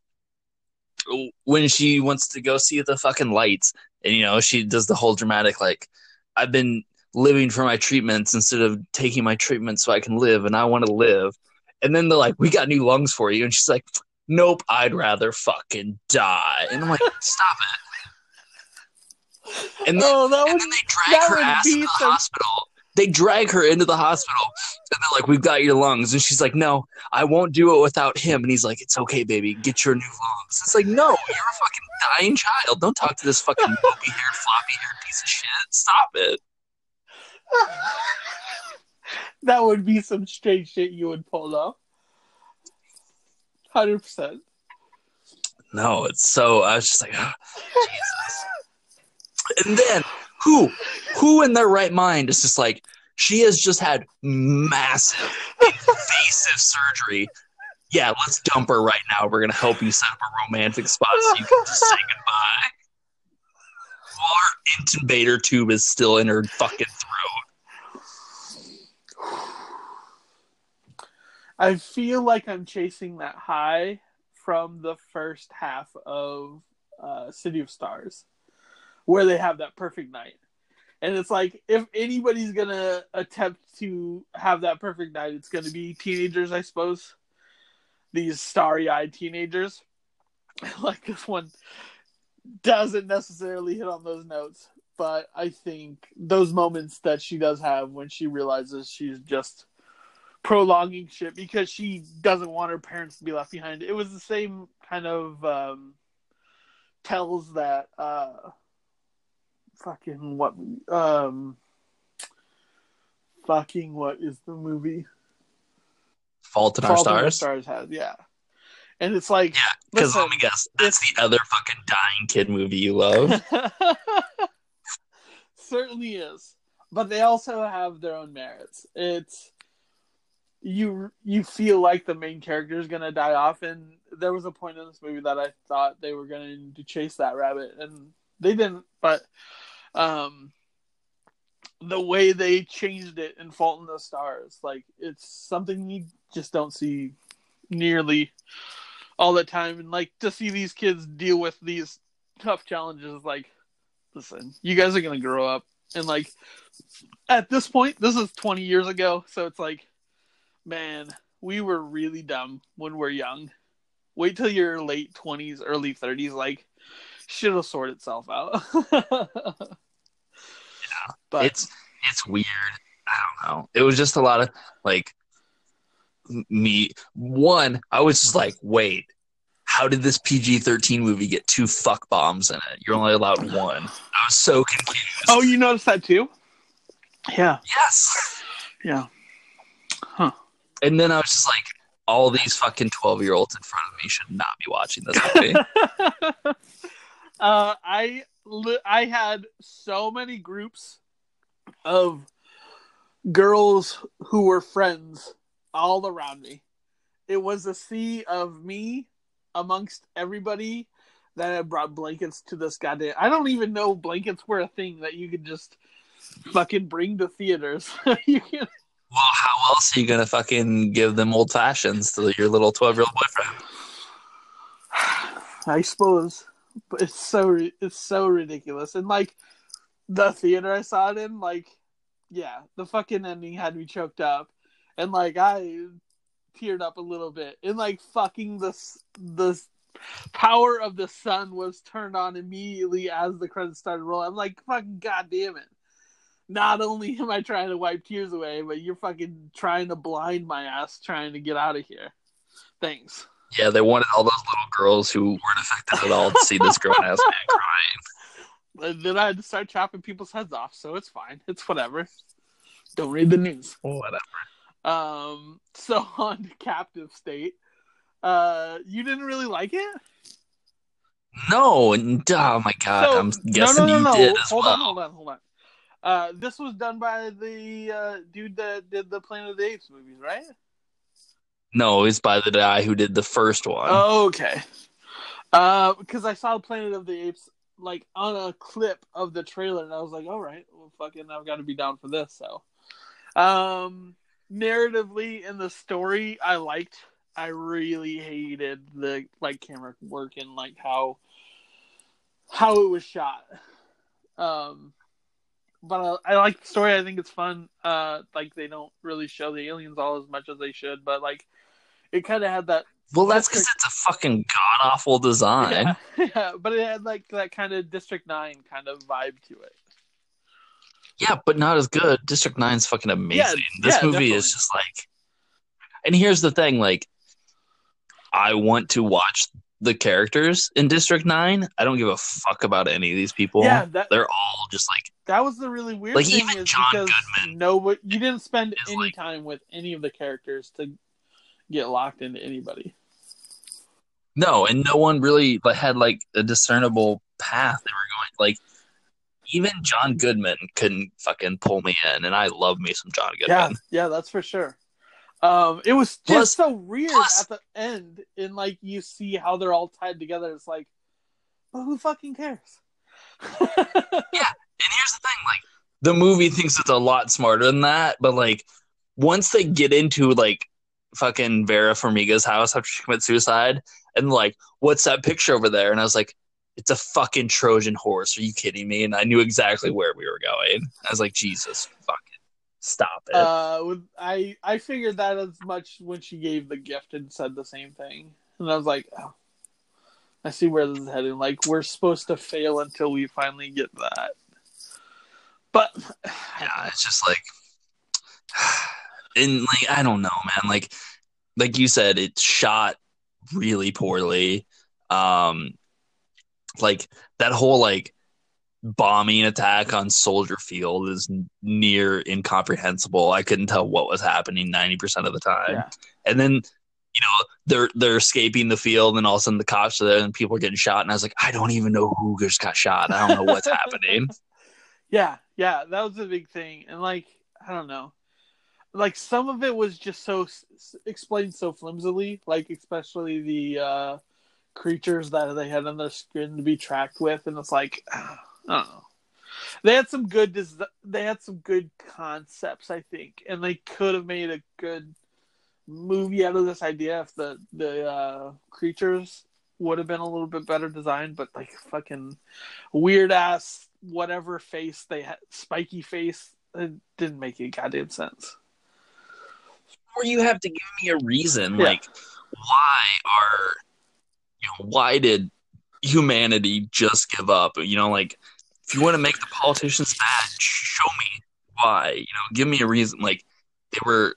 when she wants to go see the fucking lights and you know, she does the whole dramatic like I've been living for my treatments instead of taking my treatment so I can live and I want to live. And then they're like, We got new lungs for you and she's like, Nope, I'd rather fucking die. And I'm like, Stop it. And then, oh, that and would then they drag her ass into the hospital. They drag her into the hospital, and they're like, "We've got your lungs," and she's like, "No, I won't do it without him." And he's like, "It's okay, baby, get your new lungs." It's like, no, you're a fucking dying child. Don't talk to this fucking mopey haired, floppy haired piece of shit. Stop it. that would be some straight shit you would pull off. Hundred percent. No, it's so. I was just like, "Ah, Jesus. And then who, who in their right mind is just like, she has just had massive, invasive surgery. Yeah, let's dump her right now. We're gonna help you set up a romantic spot so you can just say goodbye. our intubator tube is still in her fucking throat. I feel like I'm chasing that high from the first half of uh, City of Stars, where they have that perfect night. And it's like if anybody's gonna attempt to have that perfect night, it's gonna be teenagers, I suppose. these starry-eyed teenagers. like this one doesn't necessarily hit on those notes, but I think those moments that she does have when she realizes she's just prolonging shit because she doesn't want her parents to be left behind. It was the same kind of um, tells that uh, fucking what um fucking what is the movie Fault in Our Fault in Our Stars. Stars has yeah, and it's like Yeah, because let me guess, that's the other fucking dying kid movie you love. certainly is but they also have their own merits it's you you feel like the main character is gonna die off and there was a point in this movie that i thought they were going to chase that rabbit and they didn't but um the way they changed it in fault in the stars like it's something you just don't see nearly all the time. And like to see these kids deal with these tough challenges like listen you guys are gonna grow up. And like at this point this is 20 years ago so it's like man we were really dumb when we're young. Wait till your late 20s early 30s like shit will sort itself out but it's it's weird. I don't know. It was just a lot of like me. One, I was just like, wait, how did this PG thirteen movie get two fuck bombs in it? You're only allowed one. I was so confused. oh you noticed that too yeah yes. yeah Huh. And then I was just like, all these fucking twelve year olds in front of me should not be watching this movie. uh, I I had so many groups of girls who were friends all around me. It was a sea of me amongst everybody that had brought blankets to this goddamn. I don't even know blankets were a thing that you could just fucking bring to theaters. you can well, how else are you gonna fucking give them old fashions to your little twelve year old boyfriend? I suppose, but it's so it's so ridiculous. And like the theater I saw it in, like yeah, the fucking ending had me choked up, and like I teared up a little bit. And like fucking the the power of the sun was turned on immediately as the credits started rolling. I'm like fucking goddamn it. Not only am I trying to wipe tears away, but you're fucking trying to blind my ass trying to get out of here. Thanks. Yeah, they wanted all those little girls who weren't affected at all to see this grown ass man crying. And then I had to start chopping people's heads off, so it's fine. It's whatever. Don't read the news. Whatever. Um, so on to Captive State. Uh, you didn't really like it? No, and oh my god, So- I'm guessing no, no, no, you no. did as hold well. on, hold on, hold on. Uh, this was done by the uh, dude that did the Planet of the Apes movies, right? No, it's by the guy who did the first one. Oh, okay. Uh, because I saw Planet of the Apes like on a clip of the trailer, and I was like, "All right, well, fucking, I've got to be down for this." So, um, narratively in the story, I liked. I really hated the like camera work and like how how it was shot. Um, but I, I like the story. I think it's fun. Uh, like they don't really show the aliens all as much as they should, but like it kind of had that well, that's because it's a fucking god awful design. yeah, yeah, but it had like that kind of District Nine kind of vibe to it. Yeah, but not as good. District Nine's fucking amazing. this yeah, movie definitely. is just like. And here's the thing, like, I want to watch the characters in District Nine. I don't give a fuck about any of these people. Yeah, that They're all just like that was the really weird Like, thing even is John because Goodman no, you didn't spend any like- time with any of the characters to get locked into anybody. no, and no one really like had like a discernible path they were going. Like even John Goodman couldn't fucking pull me in, and I love me some John Goodman. Yeah, Goodman. yeah, that's for sure. Um, it was just Plus- so weird plus- at the end, and like you see how they're all tied together. It's like, but who fucking cares? Yeah, and here's the thing, like the movie thinks it's a lot smarter than that, but like once they get into like fucking Vera Farmiga's house after she commits suicide, and like, what's that picture over there? And I was like, it's a fucking Trojan horse. Are you kidding me? And I knew exactly where we were going. I was like, Jesus fucking Stop it. Uh, I I figured that as much when she gave the gift and said the same thing, and I was like, oh, I see where this is heading. Like we're supposed to fail until we finally get that. But yeah, it's just like, and like I don't know, man. Like, like you said, it's shot really poorly. Um, like that whole like bombing attack on Soldier Field is near incomprehensible. I couldn't tell what was happening ninety percent of the time, Yeah. and then you know they're they're escaping the field, and all of a sudden the cops are there, and people are getting shot, and I was like, I don't even know who just got shot. I don't know what's happening. Yeah, yeah, that was a big thing, and like I don't know, like some of it was just so s- explained so flimsily, like especially the uh creatures that they had on their screen to be tracked with, and it's like I. They had some good des- they had some good concepts, I think, and they could have made a good movie out of this idea if the the uh, creatures would have been a little bit better designed, but like fucking weird ass whatever face they had, spiky face, it didn't make any goddamn sense. or you have to give me a reason Yeah. like why are you know why did humanity just give up you know like if you want to make the politicians mad, show me why you know give me a reason like they were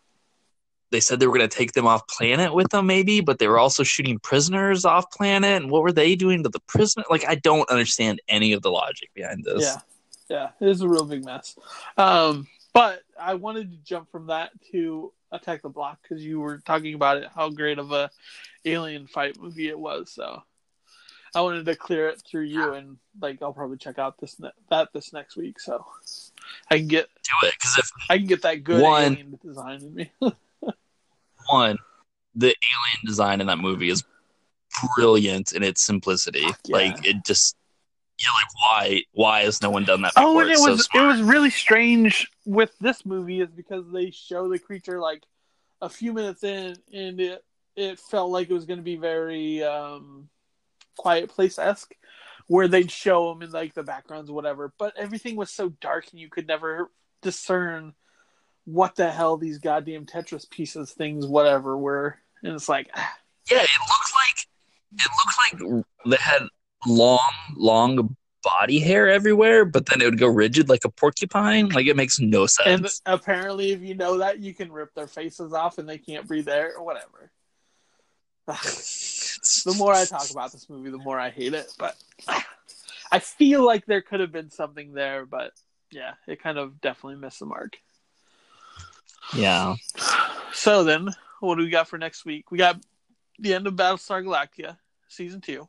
they said they were going to take them off planet with them maybe but they were also shooting prisoners off planet and what were they doing to the prisoner like i don't understand any of the logic behind this Yeah, yeah, it is a real big mess. Um, but I wanted to jump from that to Attack the Block because you were talking about it, how great of a alien fight movie it was. So I wanted to clear it through you, and like I'll probably check out this ne- that this next week, so I can get do it because if I can get that good One- alien design in me. one, the alien design in that movie is brilliant in its simplicity. yeah. Like it just you're like, why why has no one done that before? Oh, and it It's so was it was really strange with this movie is because they show the creature like a few minutes in, and it it felt like it was going to be very um, quiet place esque, where they'd show them in like the backgrounds or whatever. But everything was so dark, and you could never discern what the hell these goddamn Tetris pieces things whatever were. And it's like, ah, yeah, it looks like it looks like they had long, long body hair everywhere, but then it would go rigid like a porcupine. Like it makes no sense. and apparently, if you know that, you can rip their faces off and they can't breathe air or whatever. the more I talk about this movie, the more I hate it. But I feel like there could have been something there, but yeah, it kind of definitely missed the mark. yeah. So then, what do we got for next week? We got the end of Battlestar Galactica, season two.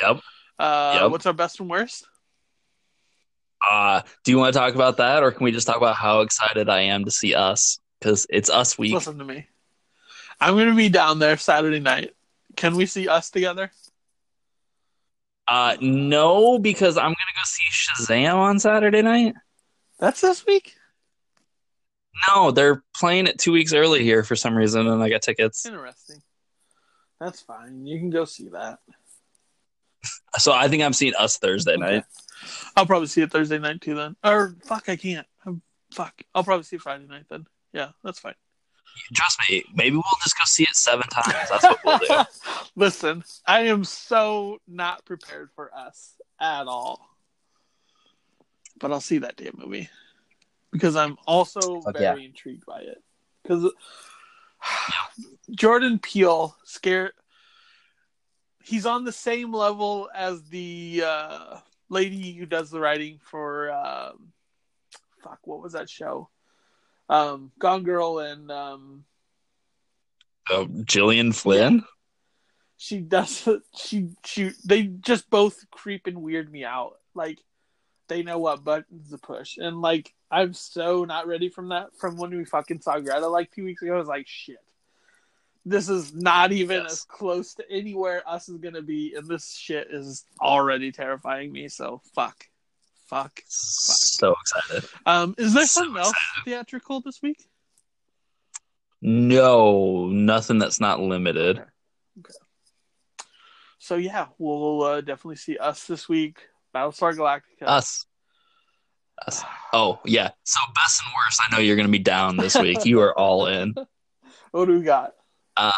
Yep. Uh, Yep. What's our best and worst? Uh, do you want to talk about that, or can we just talk about how excited I am to see us? Because it's us week. Listen to me. I'm going to be down there Saturday night. Can we see us together? Uh, no, because I'm gonna go see Shazam on Saturday night. That's this week. No, they're playing it two weeks early here for some reason, and I got tickets. Interesting. That's fine. You can go see that. So I think I'm seeing us Thursday Okay. night. I'll probably see it Thursday night too. Then, or fuck, I can't. Um, fuck, I'll probably see Friday night then. Yeah, that's fine. Trust me, maybe we'll just go see it seven times. That's what we'll do. Listen, I am so not prepared for us at all. But I'll see that damn movie because I'm also Fuck very intrigued by it. Because Jordan Peele scare he's on the same level as the uh, lady who does the writing for um, fuck what was that show? Um, Gone Girl and um, Oh, Gillian Flynn. she does she she they just both creep and weird me out. Like they know what buttons to push. And like i'm so not ready from that from when we fucking saw greta like two weeks ago. I was like shit. This is not even Yes. as close to anywhere us is gonna be. And this shit is already terrifying me so fuck fuck So excited. um is there So something else theatrical this week No, nothing that's not limited. Okay. So yeah we'll uh, definitely see us this week battlestar galactica Us. Us. Oh yeah. So best and worst. I know you're gonna be down this week. you are all in. What do we got? Uh,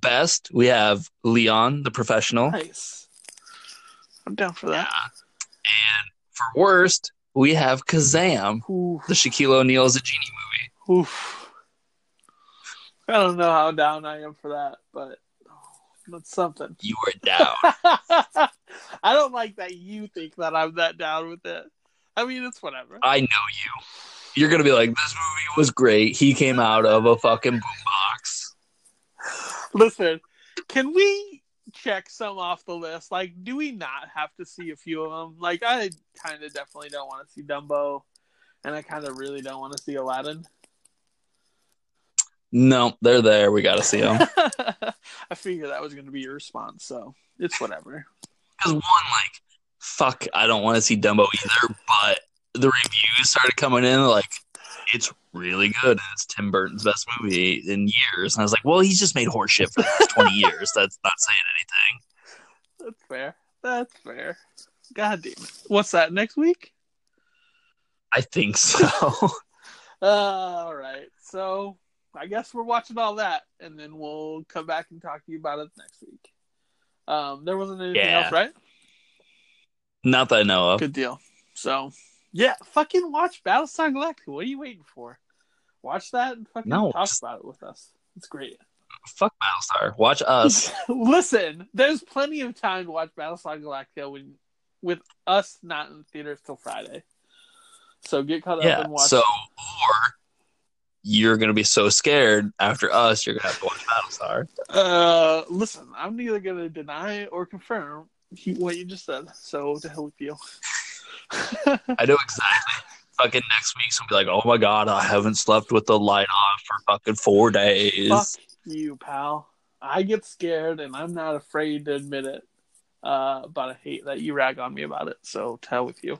best we have Leon the professional. Nice. I'm down for that. And for worst, we have Kazam, Oof. the Shaquille O'Neal is a genie movie. Oof. I don't know how down I am for that, but that's something. You are down. I don't like that you think that I'm that down with it. I mean, it's whatever. I know you. You're gonna be like, this movie was great. He came out of a fucking boombox. Listen, can we check some off the list? Like, do we not have to see a few of them? Like, I kind of definitely don't want to see Dumbo, and I kind of really don't want to see Aladdin. No, they're there. We gotta see them. I figured that was going to be your response, so it's whatever. Because one, like, fuck, I don't want to see Dumbo either. But the reviews started coming in like, it's really good. It's Tim Burton's best movie in years. And I was like, well, he's just made horseshit for the last twenty years. That's not saying anything. That's fair. That's fair. God damn it. What's that, next week? I think so. Uh, all right. So I guess we're watching all that, and then we'll come back and talk to you about it next week. Um, there wasn't anything Yeah. else, right? not that I know of. Good deal. So yeah, fucking watch Battlestar Galactica. What are you waiting for? Watch that and fucking No. talk about it with us. It's great. Fuck Battlestar. Watch us. Listen, there's plenty of time to watch Battlestar Galactica when, with us not in the theaters till Friday. So get caught up yeah. and watch. So, or you're gonna be so scared after us, you're gonna have to watch Battlestar. Uh, listen, I'm neither gonna deny or confirm what you just said. So to hell with you. I know exactly. Fucking next week's gonna be like, oh my god, I haven't slept with the light off for fucking four days. Fuck you, pal. I get scared and I'm not afraid to admit it. Uh, but I hate that you rag on me about it. So to hell with you.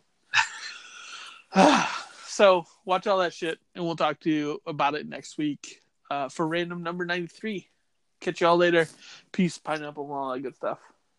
so watch all that shit and we'll talk to you about it next week uh, for random number 93. Catch y'all later. Peace, pineapple, and all that good stuff.